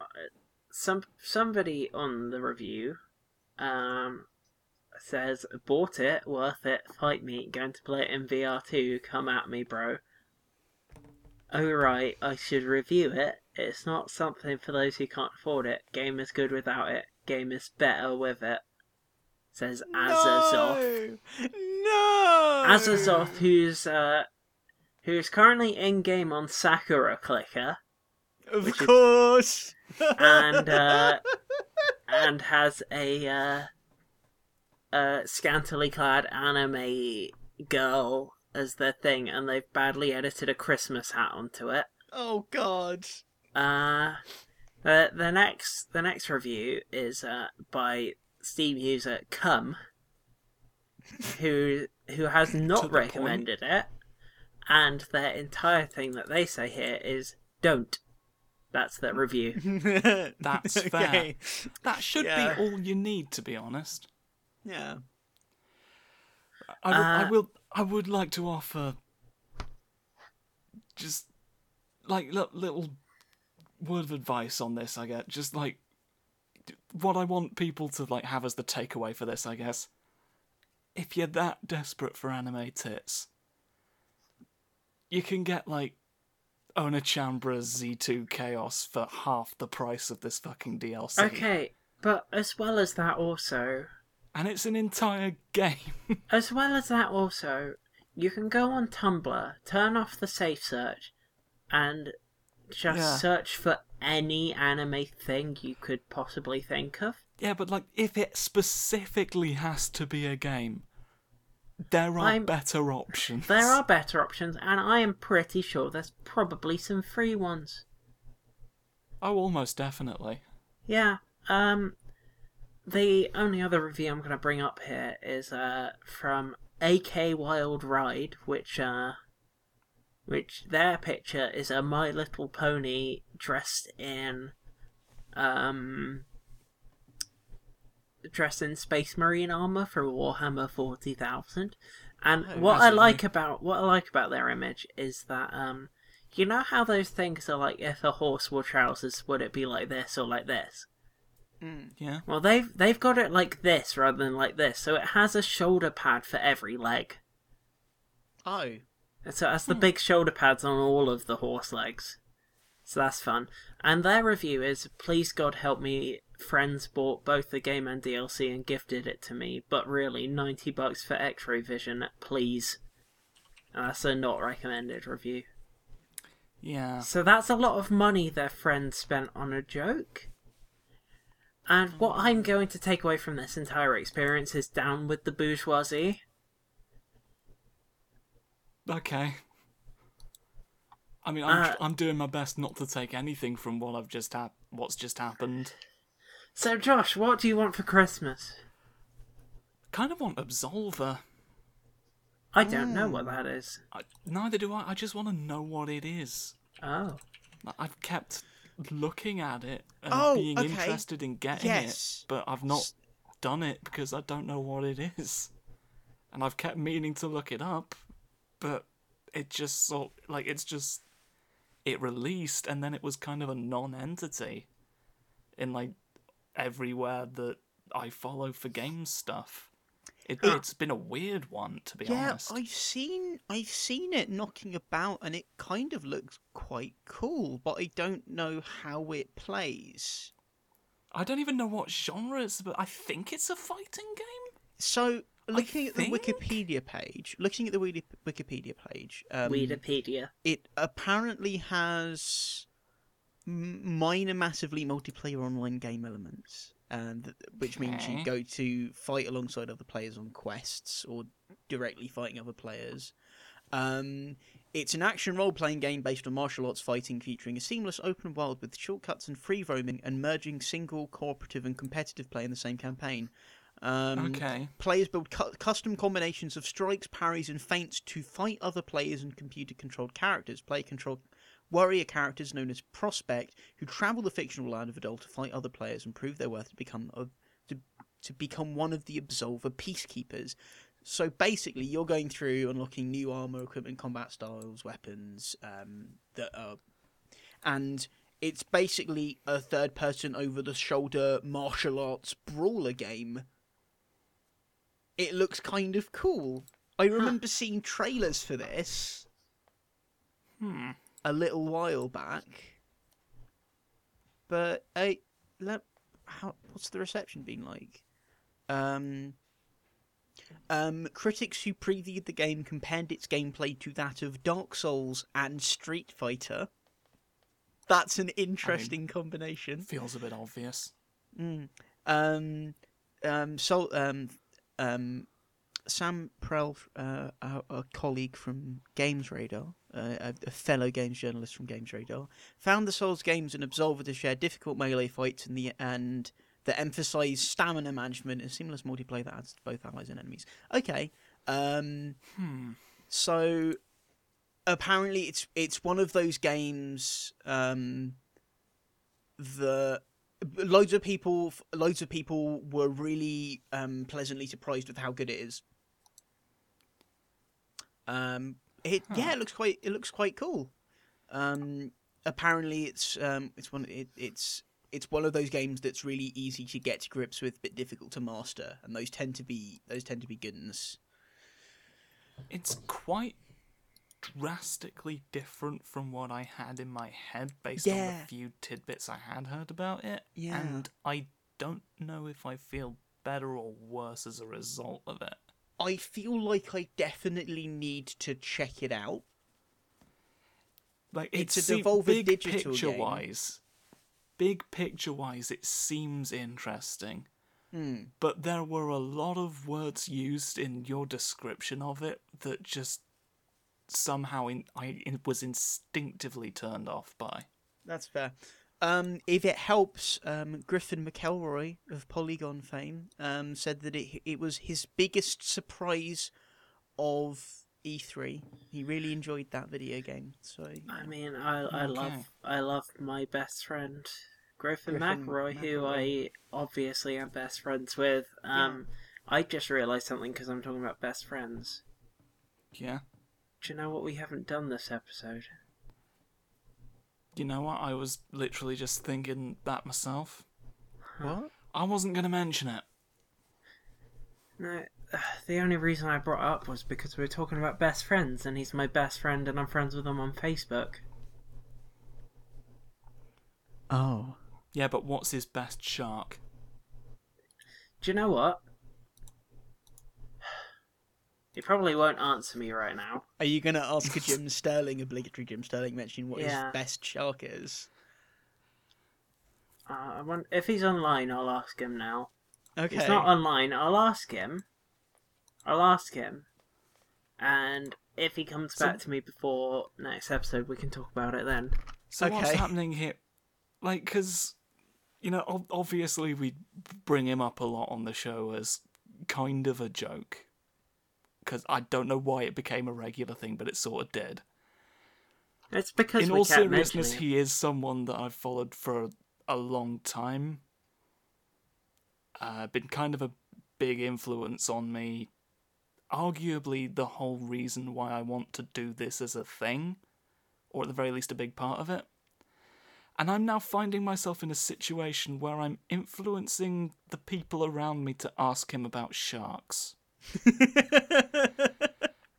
uh, some somebody on the review um says bought it, worth it, fight me, going to play it in VR too, come at me, bro. Oh right, I should review it. It's not something for those who can't afford it. Game is good without it. Game is better with it. Says Azazoth. No! No! Azazoth, who's uh, who's currently in game on Sakura Clicker, Of which is- course! and uh, and has a uh, a scantily clad anime girl as their thing, and they've badly edited a Christmas hat onto it. oh god. Uh, the the next the next review is uh, by Steam user Cum, who who has not the recommended it, and their entire thing that they say here is don't. That's their review. That's fair. Okay. That should Yeah. be all you need, to be honest. Yeah. I, w- I Uh, will. I would like to offer just like li- little word of advice on this. I get just like what I want people to like have as the takeaway for this. I guess if you're that desperate for anime tits, you can get like Onechanbara's Z2 Chaos for half the price of this fucking DLC. Okay, but as well as that, also, and it's an entire game. as well as that, also, you can go on Tumblr, turn off the safe search, and just Yeah. search for any anime thing you could possibly think of. Yeah, but like if it specifically has to be a game, there are I'm- better options. There are better options, and I am pretty sure there's probably some free ones. Oh, almost definitely. Yeah. Um, the only other review I'm going to bring up here is uh from AK Wild Ride, which uh, which their picture is a My Little Pony dressed in um dressed in Space Marine armor for Warhammer Forty Thousand. And Oh, what I like about what I like about their image is that um you know how those things are like if a horse wore trousers would it be like this or like this? Mm. Yeah. Well, they've they've got it like this rather than like this, so it has a shoulder pad for every leg. Oh. And So it has the hmm. big shoulder pads on all of the horse legs. So that's fun. And their review is, please God help me friends bought both the game and DLC and gifted it to me, but really, 90 bucks for X ray vision, please. And that's a not recommended review. Yeah. So that's a lot of money their friend spent on a joke. And what I'm going to take away from this entire experience is down with the bourgeoisie. Okay. I mean, I'm, Uh, I'm doing my best not to take anything from what I've just had, what's just happened. So, Josh, what do you want for Christmas? Kind of want Absolver. I don't know what that is. I, neither do I. I just want to know what it is. Oh. I've kept looking at it and Oh, being okay. interested in getting Yes. it, but I've not done it because I don't know what it is. And I've kept meaning to look it up, but it just sort like it's just it released and then it was kind of a non-entity in like everywhere that I follow for game stuff. It, it's been a weird one to be Yeah, honest. I've seen I've seen it knocking about, and it kind of looks quite cool, but I don't know how it plays. I don't even know what genre it's, but I think it's a fighting game. So, looking at the Wikipedia page, looking at the Wikipedia page, um, Wikipedia. it apparently has minor, massively multiplayer online game elements, and which means you go to fight alongside other players on quests or directly fighting other players. Um, it's an action role-playing game based on martial arts fighting, featuring a seamless open world with shortcuts and free roaming, and merging single, cooperative, and competitive play in the same campaign. Um, Okay. Players build cu- custom combinations of strikes, parries, and feints to fight other players and computer-controlled characters. Player control warrior characters known as Prospect, who travel the fictional land of Adal to fight other players and prove their worth to become a, to to become one of the Absolver peacekeepers. So basically, you're going through unlocking new armor, equipment, combat styles, weapons um, that are, and it's basically a third-person over-the-shoulder martial arts brawler game. It looks kind of cool. I remember seeing trailers for this Hmm. A little while back, but I let how what's the reception been like? Um, um, critics who previewed the game compared its gameplay to that of Dark Souls and Street Fighter. That's an interesting combination. Feels a bit obvious. Mm. Um, um, so, um, um, Sam Prell, uh, our, our colleague from Games Radar, uh, a, a fellow games journalist from Games Radar, found the Souls games and Absolver to share difficult melee fights and the and that emphasize stamina management and seamless multiplayer that adds to both allies and enemies. Okay, um, Hmm. so apparently it's it's one of those games um that loads of people loads of people were really um pleasantly surprised with how good it is um it yeah it looks quite it looks quite cool um apparently it's um it's one it, it's it's one of those games that's really easy to get to grips with but difficult to master and those tend to be those tend to be good ones It's quite drastically different from what I had in my head based on Yeah. the few tidbits I had heard about it. Yeah. And I don't know if I feel better or worse as a result of it. I feel like I definitely need to check it out. Like It's it's a Devolver big Digital picture game. wise. Big picture wise, it seems interesting. Hmm. But there were a lot of words used in your description of it that just somehow in, I was instinctively turned off by. That's fair. Um, if it helps, um, Griffin McElroy of Polygon fame um, said that it it was his biggest surprise of E3. He really enjoyed that video game. So I mean, I I Okay. love I love my best friend Griffin, Griffin McElroy, who I obviously am best friends with. Um, I just realised something because I'm talking about best friends. Yeah. Do you know what we haven't done this episode? You know what? I was literally just thinking that myself. what? I wasn't going to mention it. No, the only reason I brought it up was because we were talking about best friends, and he's my best friend, and I'm friends with him on Facebook. Oh. Yeah, but what's his best shark? Do you know what? He probably won't answer me right now. Are you going to ask a Jim Sterling, obligatory Jim Sterling mention what Yeah. his best shark is? Uh, I want, if he's online, I'll ask him now. Okay. If he's not online, I'll ask him. I'll ask him. And if he comes So- back to me before next episode, we can talk about it then. So what's Okay. happening here? Like, because you know, ob- obviously we bring him up a lot on the show as kind of a joke. Because I don't know why it became a regular thing, but it sort of did. It's because In all seriousness, he is someone that I've followed for a long time. Uh, been kind of a big influence on me. Arguably, the whole reason why I want to do this as a thing, or at the very least, a big part of it. And I'm now finding myself in a situation where I'm influencing the people around me to ask him about sharks.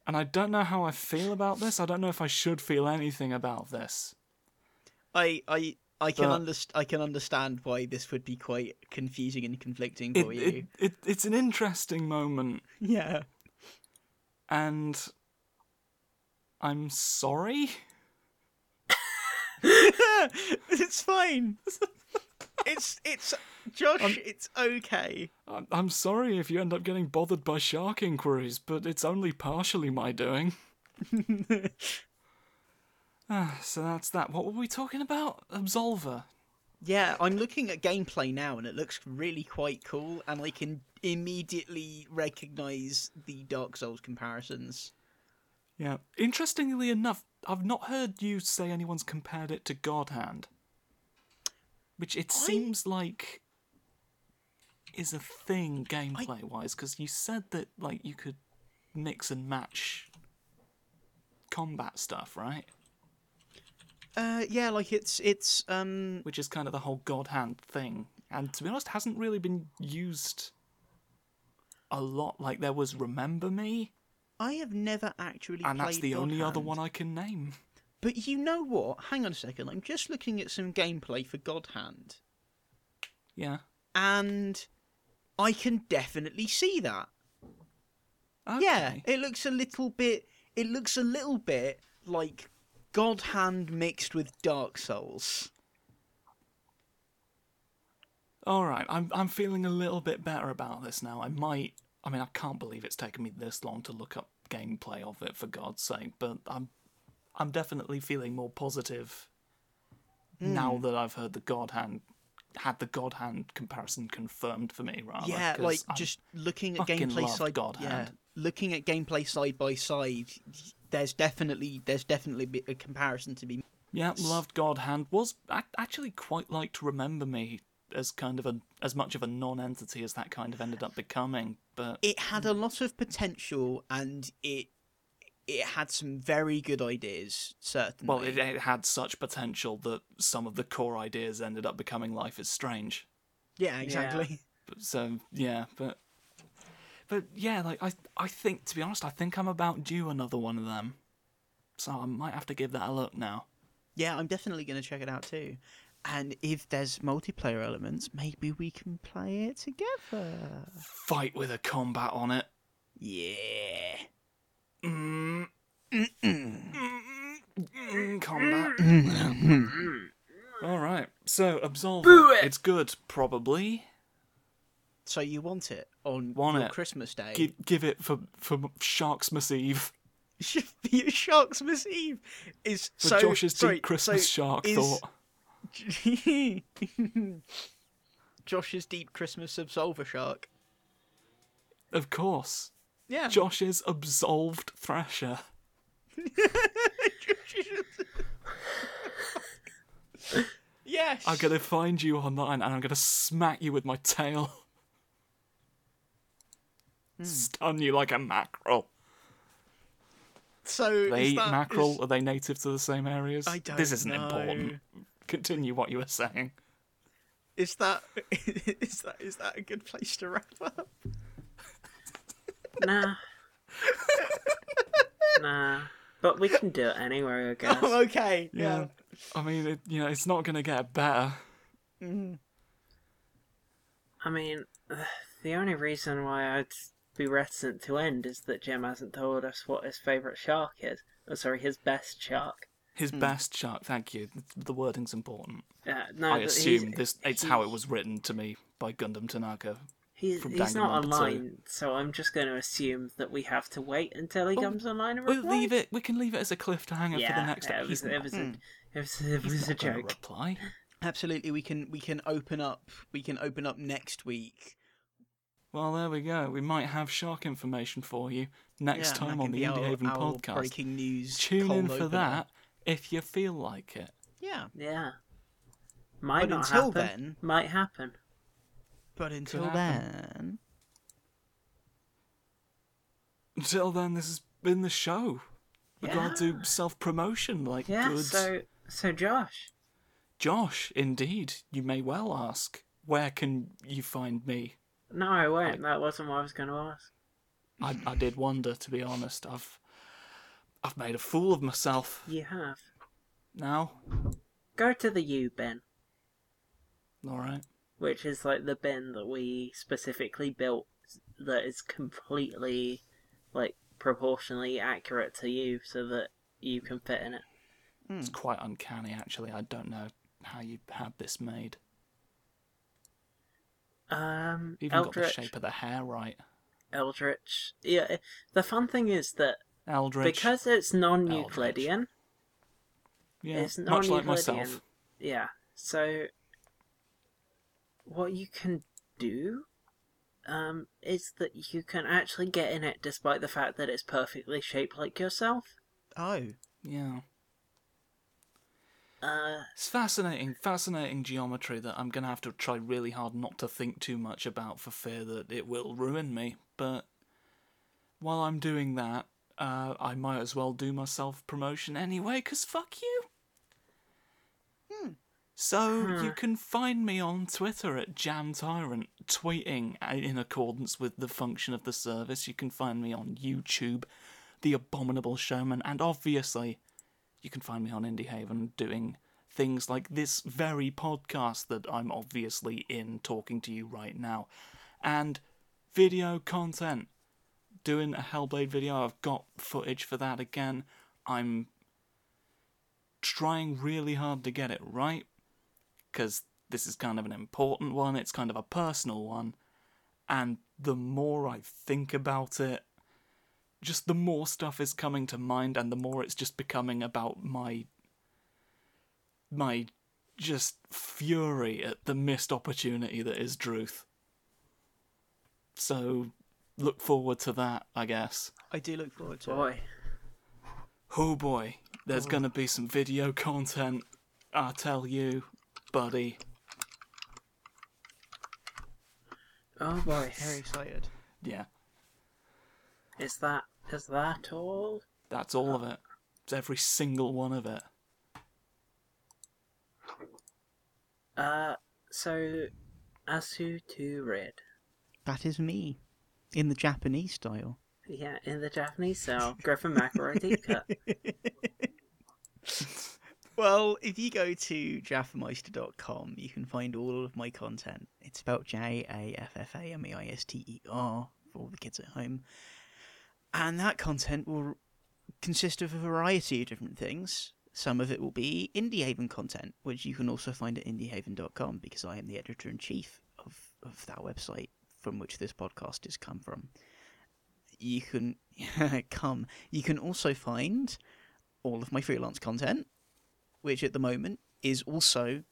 and I don't know how I feel about this. I don't know if I should feel anything about this. I I I can But- underst- I can understand why this would be quite confusing and conflicting It, for you. it, it, it's an interesting moment, Yeah. and I'm sorry. it's fine. It's it's Josh. it's okay. I'm, I'm sorry if you end up getting bothered by shark inquiries, but it's only partially my doing. Ah, so that's that. What were we talking about? Absolver. Yeah, I'm looking at gameplay now, and it looks really quite cool, and I can immediately recognize the Dark Souls comparisons. Yeah. Interestingly enough, I've not heard you say anyone's compared it to God Hand. Which it seems like is a thing gameplay wise, because you said that like you could mix and match combat stuff, right? Uh, yeah, like it's it's um Which is kind of the whole God Hand thing. And to be honest, hasn't really been used a lot. Like there was Remember Me, I have never actually and that's the only other one I can name. But you know what? Hang on a second. I'm just looking at some gameplay for God Hand, Yeah. and I can definitely see that. Okay. Yeah, it looks a little bit. It looks a little bit like God Hand mixed with Dark Souls. All right, I'm I'm feeling a little bit better about this now. I might. I mean, I can't believe it's taken me this long to look up gameplay of it for God's sake, but I'm I'm definitely feeling more positive hmm. now that I've heard the God Hand had the God Hand comparison confirmed for me. Rather, yeah, like I'm- just looking at gameplay side. God yeah, Hand. looking at gameplay side by side. There's definitely there's definitely a comparison to be. Yeah, loved God Hand was ac- actually quite like to remember me as kind of a as much of a non-entity as that kind of ended up becoming. But It had a lot of potential, and it it had some very good ideas. Certainly. well, it, it had such potential that some of the core ideas ended up becoming Life is Strange. yeah, exactly. But, so yeah, but but yeah, like I I think to be honest, I think I'm about due another one of them. So I might have to give that a look now. Yeah, I'm definitely going to check it out too. And if there's multiplayer elements, maybe we can play it together. Fight with a combat on it. Yeah. Mm. Mm, combat. All right. So Absolver. It's good, probably. So you want it on Want it. Christmas day? Give, give it for for Sharksmas Eve. Should Sharksmas Eve. Is For so Josh's sorry, deep Christmas so shark is- thought. Josh's deep Christmas absolver shark. Of course. Yeah. Josh's absolved Thrasher. yes. I'm gonna find you online and I'm gonna smack you with my tail. Hmm. Stun you like a mackerel. So They eat that- mackerel. is- Are they native to the same areas? I don't This isn't know. important. Continue what you were saying. Is that is that is that a good place to wrap up? Nah. nah. But we can do it anyway, I guess. Oh, okay. Yeah. I mean, it, you know, it's not gonna get better. Mm. I mean, the only reason why I'd be reticent to end is that Jim hasn't told us what his favourite shark is. Oh, sorry, his best shark. His best shark. Thank you. The wording's important. Uh, no, I assume this. It's how it was written to me by Gundham Tanaka. He's, from he's not Danganronpa two. online, so I'm just going to assume that we have to wait until he Oh, comes online and We'll replies. leave it. We can leave it as a cliffhanger yeah, for the next. yeah, ep- it was, it was, Hmm. a, it was, it was a joke. Reply. Absolutely, we can we can open up we can open up next week. Well, there we go. We might have shark information for you next Yeah, time on can the be Indie our- Haven podcast. Breaking news. Tune in for opener. that if you feel like it. Yeah, Yeah. Might But not until happen. then- Might happen. But until then, Until then, this has been the show. We've got to do self promotion like Yeah, good. so, so Josh, Josh, indeed, you may well ask, where can you find me? no, I won't. That wasn't what I was going to ask. I, I did wonder, to be honest. I've I've made a fool of myself. You have. Now, Go to the U Ben. all right. Which is like the bin that we specifically built that is completely, like, proportionally accurate to you so that you can fit in it. It's quite uncanny, actually. I don't know how you had this made. Um, Even got the shape of the hair right. Eldritch. Yeah, the fun thing is that Eldritch. because it's non-Euclidean, yeah, it's much like non-Euclidean. myself. Yeah. So what you can do um, is that you can actually get in it despite the fact that it's perfectly shaped like yourself. oh, Yeah. Uh, It's fascinating, fascinating geometry that I'm going to have to try really hard not to think too much about for fear that it will ruin me. But while I'm doing that, uh, I might as well do my self promotion anyway, because fuck you. So you hmm. can find me on Twitter at Jam Tyrant, tweeting in accordance with the function of the service. You can find me on YouTube, The Abominable Showman, and obviously you can find me on Indie Haven doing things like this very podcast that I'm obviously in talking to you right now. And video content. Doing a Hellblade video. I've got footage for that again. I'm trying really hard to get it right because this is kind of an important one. It's kind of a personal one. And the more I think about it, just the more stuff is coming to mind and the more it's just becoming about my my just fury at the missed opportunity that is Druth. So look forward to that, I guess. I do look forward to it. Oh boy, there's oh. gonna be some video content, I tell you, buddy. Oh boy. Very excited. Yeah, Is that is that all? that's all of it. It's every single one of it. Uh, so Asu to Red. That is me, in the Japanese style. Yeah, in the Japanese style, Griffin McElroy deep cut. Well, if you go to jaffameister.com, you can find all of my content. It's spelled J A F F A M E I S T E R for all the kids at home. And that content will consist of a variety of different things. Some of it will be Indie Haven content, which you can also find at indiehaven.com because I am the editor in chief of, of that website from which this podcast has come from. You can come. You can also find all of my freelance content, which at the moment is also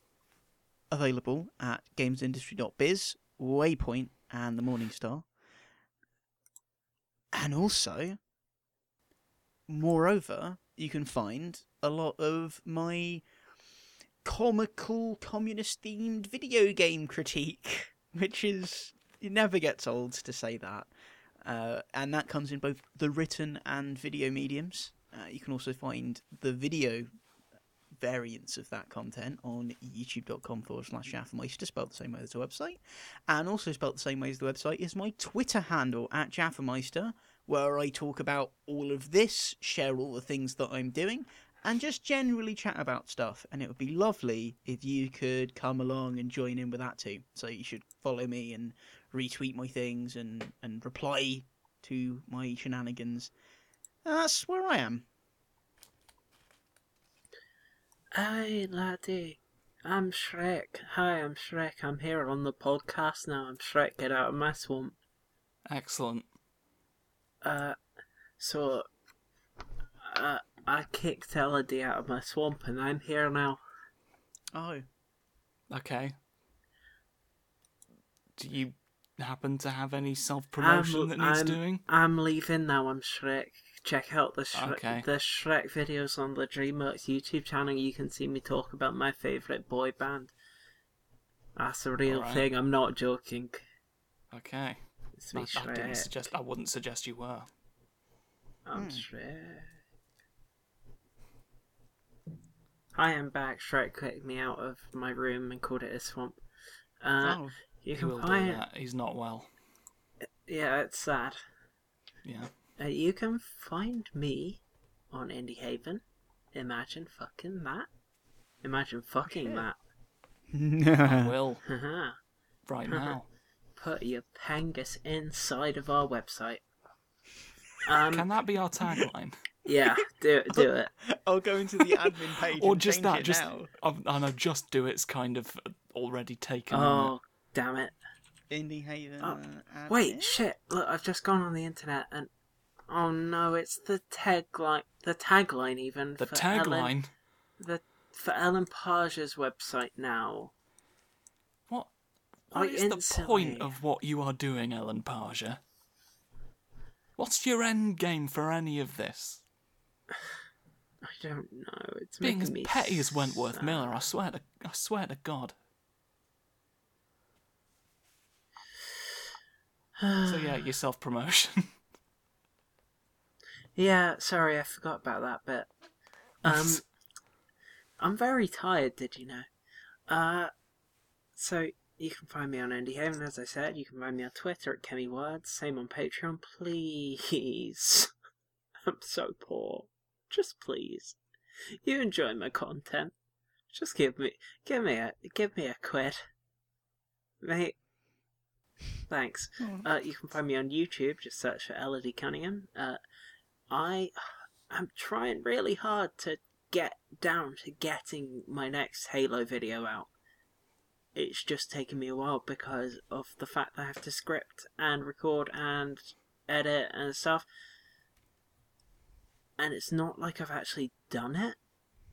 available at gamesindustry.biz, Waypoint, and the Morning Star. And also, moreover, you can find a lot of my comical communist themed video game critique, which is it never gets old to say that. Uh, and that comes in both the written and video mediums. Uh, you can also find the video variants of that content on youtube.com forward slash Jaffameister, spelled the same way as the website. And also spelled the same way as the website is my Twitter handle at Jaffameister, where I talk about all of this, share all the things that I'm doing, and just generally chat about stuff. And it would be lovely if you could come along and join in with that too. So you should follow me and retweet my things and and reply to my shenanigans. And that's where I am. Hey, laddie. I'm Shrek. Hi, I'm Shrek. I'm here on the podcast now. I'm Shrek. Get out of my swamp. Excellent. Uh, so, uh, I kicked Elodie out of my swamp and I'm here now. Oh, Okay. Do you happen to have any self promotion that needs I'm, doing? I'm leaving now. I'm Shrek. Check out the Shrek, Okay. the Shrek videos on the DreamWorks YouTube channel. You can see me talk about my favorite boy band. That's a real Alright. thing. I'm not joking. Okay. It's me, I, I didn't Shrek. suggest. I wouldn't suggest you were. I'm Hmm. Shrek. Hi, I'm back. Shrek kicked me out of my room and called it a swamp. Uh, oh, you He can will do that. He's not well. yeah, it's sad. Yeah. Uh, you can find me on Indie Haven. Imagine fucking that. Imagine fucking Okay. I will that. Haha. right now. Put your pangus inside of our website. Um, Can that be our tagline? yeah, do it, do it. I'll go into the admin page or and just change that? it Just now. I, I know. Just do it's kind of already taken. Oh, damn it. Indie Haven. Oh, Wait, shit! Look, I've just gone on the internet and oh no, it's the tagline. The tagline even. The tagline. the for Ellen Page's website now. What? What Quite is the point of what you are doing, Ellen Parger? What's your end game for any of this? I don't know. It's Being making as me petty as Wentworth sad. Miller, I swear to, I swear to God. So yeah, your self promotion. Yeah, sorry, I forgot about that bit. Um, I'm very tired. Did you know? Uh, so you can find me on Indie Haven, as I said. You can find me on Twitter at Kemi Words. Same on Patreon, please. I'm so poor. Just please. You enjoy my content. Just give me, give me a, give me a quid, mate. Thanks. Uh, you can find me on YouTube. Just search for Elodie Cunningham. Uh, I am trying really hard to get down to getting my next Halo video out. It's just taken me a while because of the fact that I have to script and record and edit and stuff. And it's not like I've actually done it.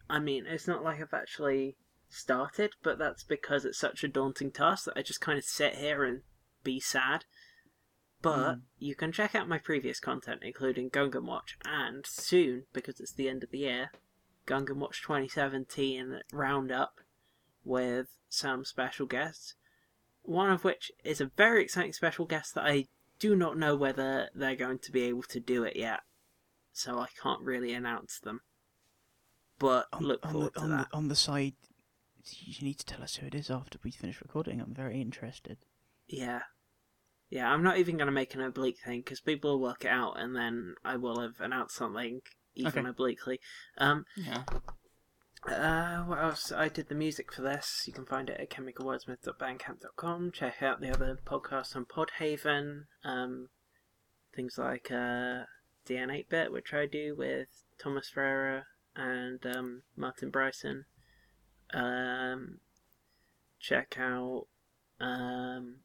I mean, it's not like I've actually started, but that's because it's such a daunting task that I just kind of sit here and be sad. But mm. you can check out my previous content, including Gungan Watch, and soon, because it's the end of the year, Gungan Watch 2017 Roundup with some special guests. One of which is a very exciting special guest that I do not know whether they're going to be able to do it yet, so I can't really announce them. But on, look on forward the, to on that. The, on the side, you need to tell us who it is after we finish recording. I'm very interested. Yeah. Yeah, I'm not even going to make an oblique thing because people will work it out and then I will have announced something even Okay. obliquely. Um, yeah. uh, what else? I did the music for this. You can find it at chemicalwordsmith.bandcamp.com. Check out the other podcasts on Podhaven. Um, things like uh, DN8-Bit, which I do with Thomas Ferreira and um, Martin Bryson. Um, check out um,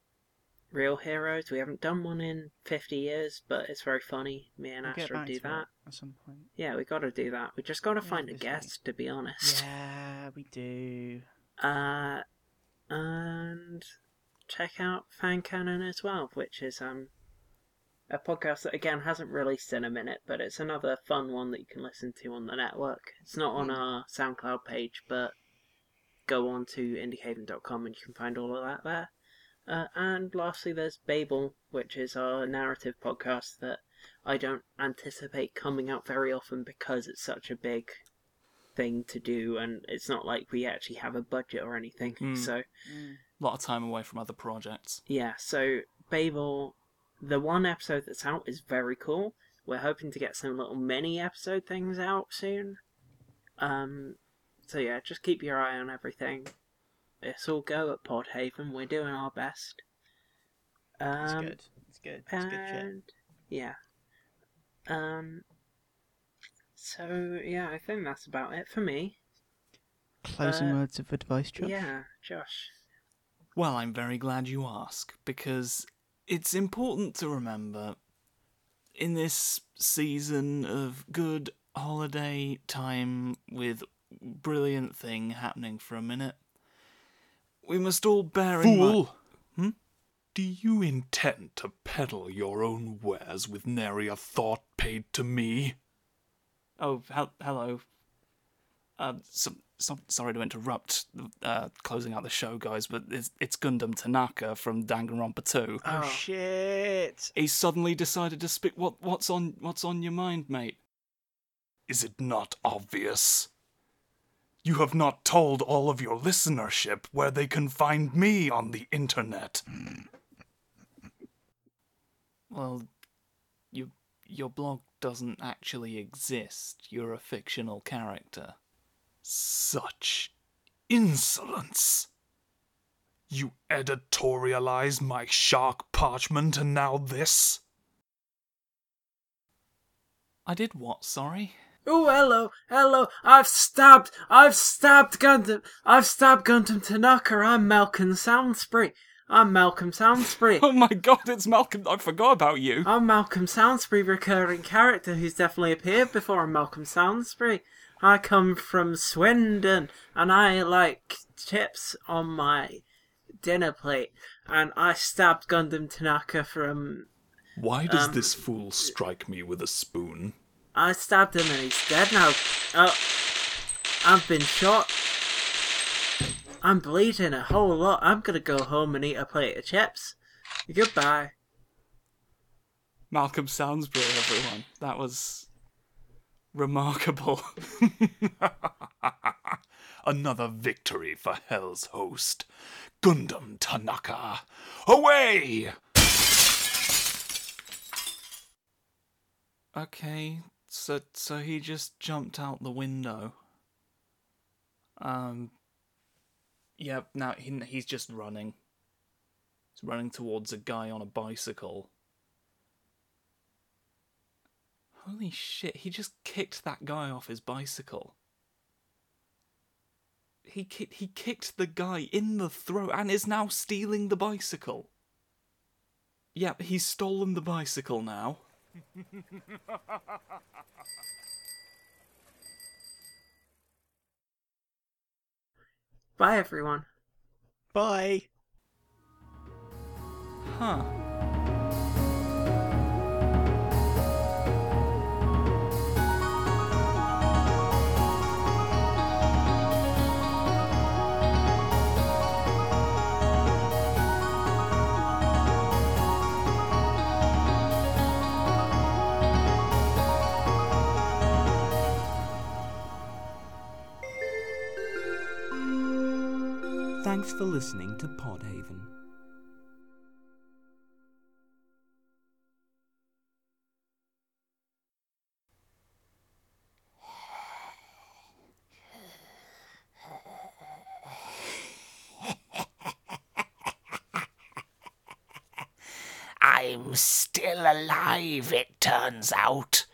Real Heroes. We haven't done one in 50 years, but it's very funny. Me and We'll do that. at some point. Yeah, we gotta do that. We just gotta Yeah, find a guest, to be honest. Yeah, we do. Uh, and check out Fan Canon as well, which is um a podcast that again hasn't released in a minute, but it's another fun one that you can listen to on the network. It's not on our SoundCloud page, but go on to indiehaven.com and you can find all of that there. Uh, and lastly, there's Babel, which is our narrative podcast that I don't anticipate coming out very often because it's such a big thing to do, and it's not like we actually have a budget or anything. Hmm. So Mm. A lot of time away from other projects. yeah, so Babel, the one episode that's out is very cool. We're hoping to get some little mini episode things out soon. Um, so yeah, just keep your eye on everything. It's all go at Podhaven. We're doing our best. Um, It's good. It's good. It's good shit. yeah. Um. So yeah, I think that's about it for me. Closing uh, words of advice, Josh. Yeah, Josh. Well, I'm very glad you ask, because it's important to remember in this season of good holiday time with brilliant thing happening for a minute, we must all bear in mind. Fool! Hmm? Do you intend to peddle your own wares with nary a thought paid to me? Oh, hel- hello. Uh, so, so, sorry to interrupt uh, closing out the show, guys, but it's, it's Gundham Tanaka from Danganronpa 2. Oh, Oh. shit! He suddenly decided to speak. What, what's on What's on your mind, mate? Is it not obvious? You have not told all of your listenership where they can find me on the internet. Well, you, your blog doesn't actually exist. You're a fictional character. Such insolence! You editorialize my shark parchment and now this? I did what? Sorry. Oh, hello, hello. I've stabbed, I've stabbed Gundham, I've stabbed Gundham Tanaka. I'm Malcolm Soundspree. I'm Malcolm Soundspree. Oh my God! It's Malcolm. I forgot about you. I'm Malcolm Soundspree, recurring character who's definitely appeared before. I'm Malcolm Soundspree. I come from Swindon, and I like chips on my dinner plate. And I stabbed Gundham Tanaka from. Why does Um, this fool strike me with a spoon? I stabbed him, and he's dead now. Oh, I've been shot. I'm bleeding a whole lot. I'm gonna go home and eat a plate of chips. Goodbye. Malcolm Soundsbury, everyone. That was remarkable. Another victory for Hell's host. Gundham Tanaka. Away! okay, so so he just jumped out the window. Um. Yep. now he, he's just running. He's running towards a guy on a bicycle. Holy shit! He just kicked that guy off his bicycle. He kicked he kicked the guy in the throat and is now stealing the bicycle. Yep, he's stolen the bicycle now. Bye, everyone. Bye. Huh. Thanks for listening to Podhaven. I'm still alive, it turns out.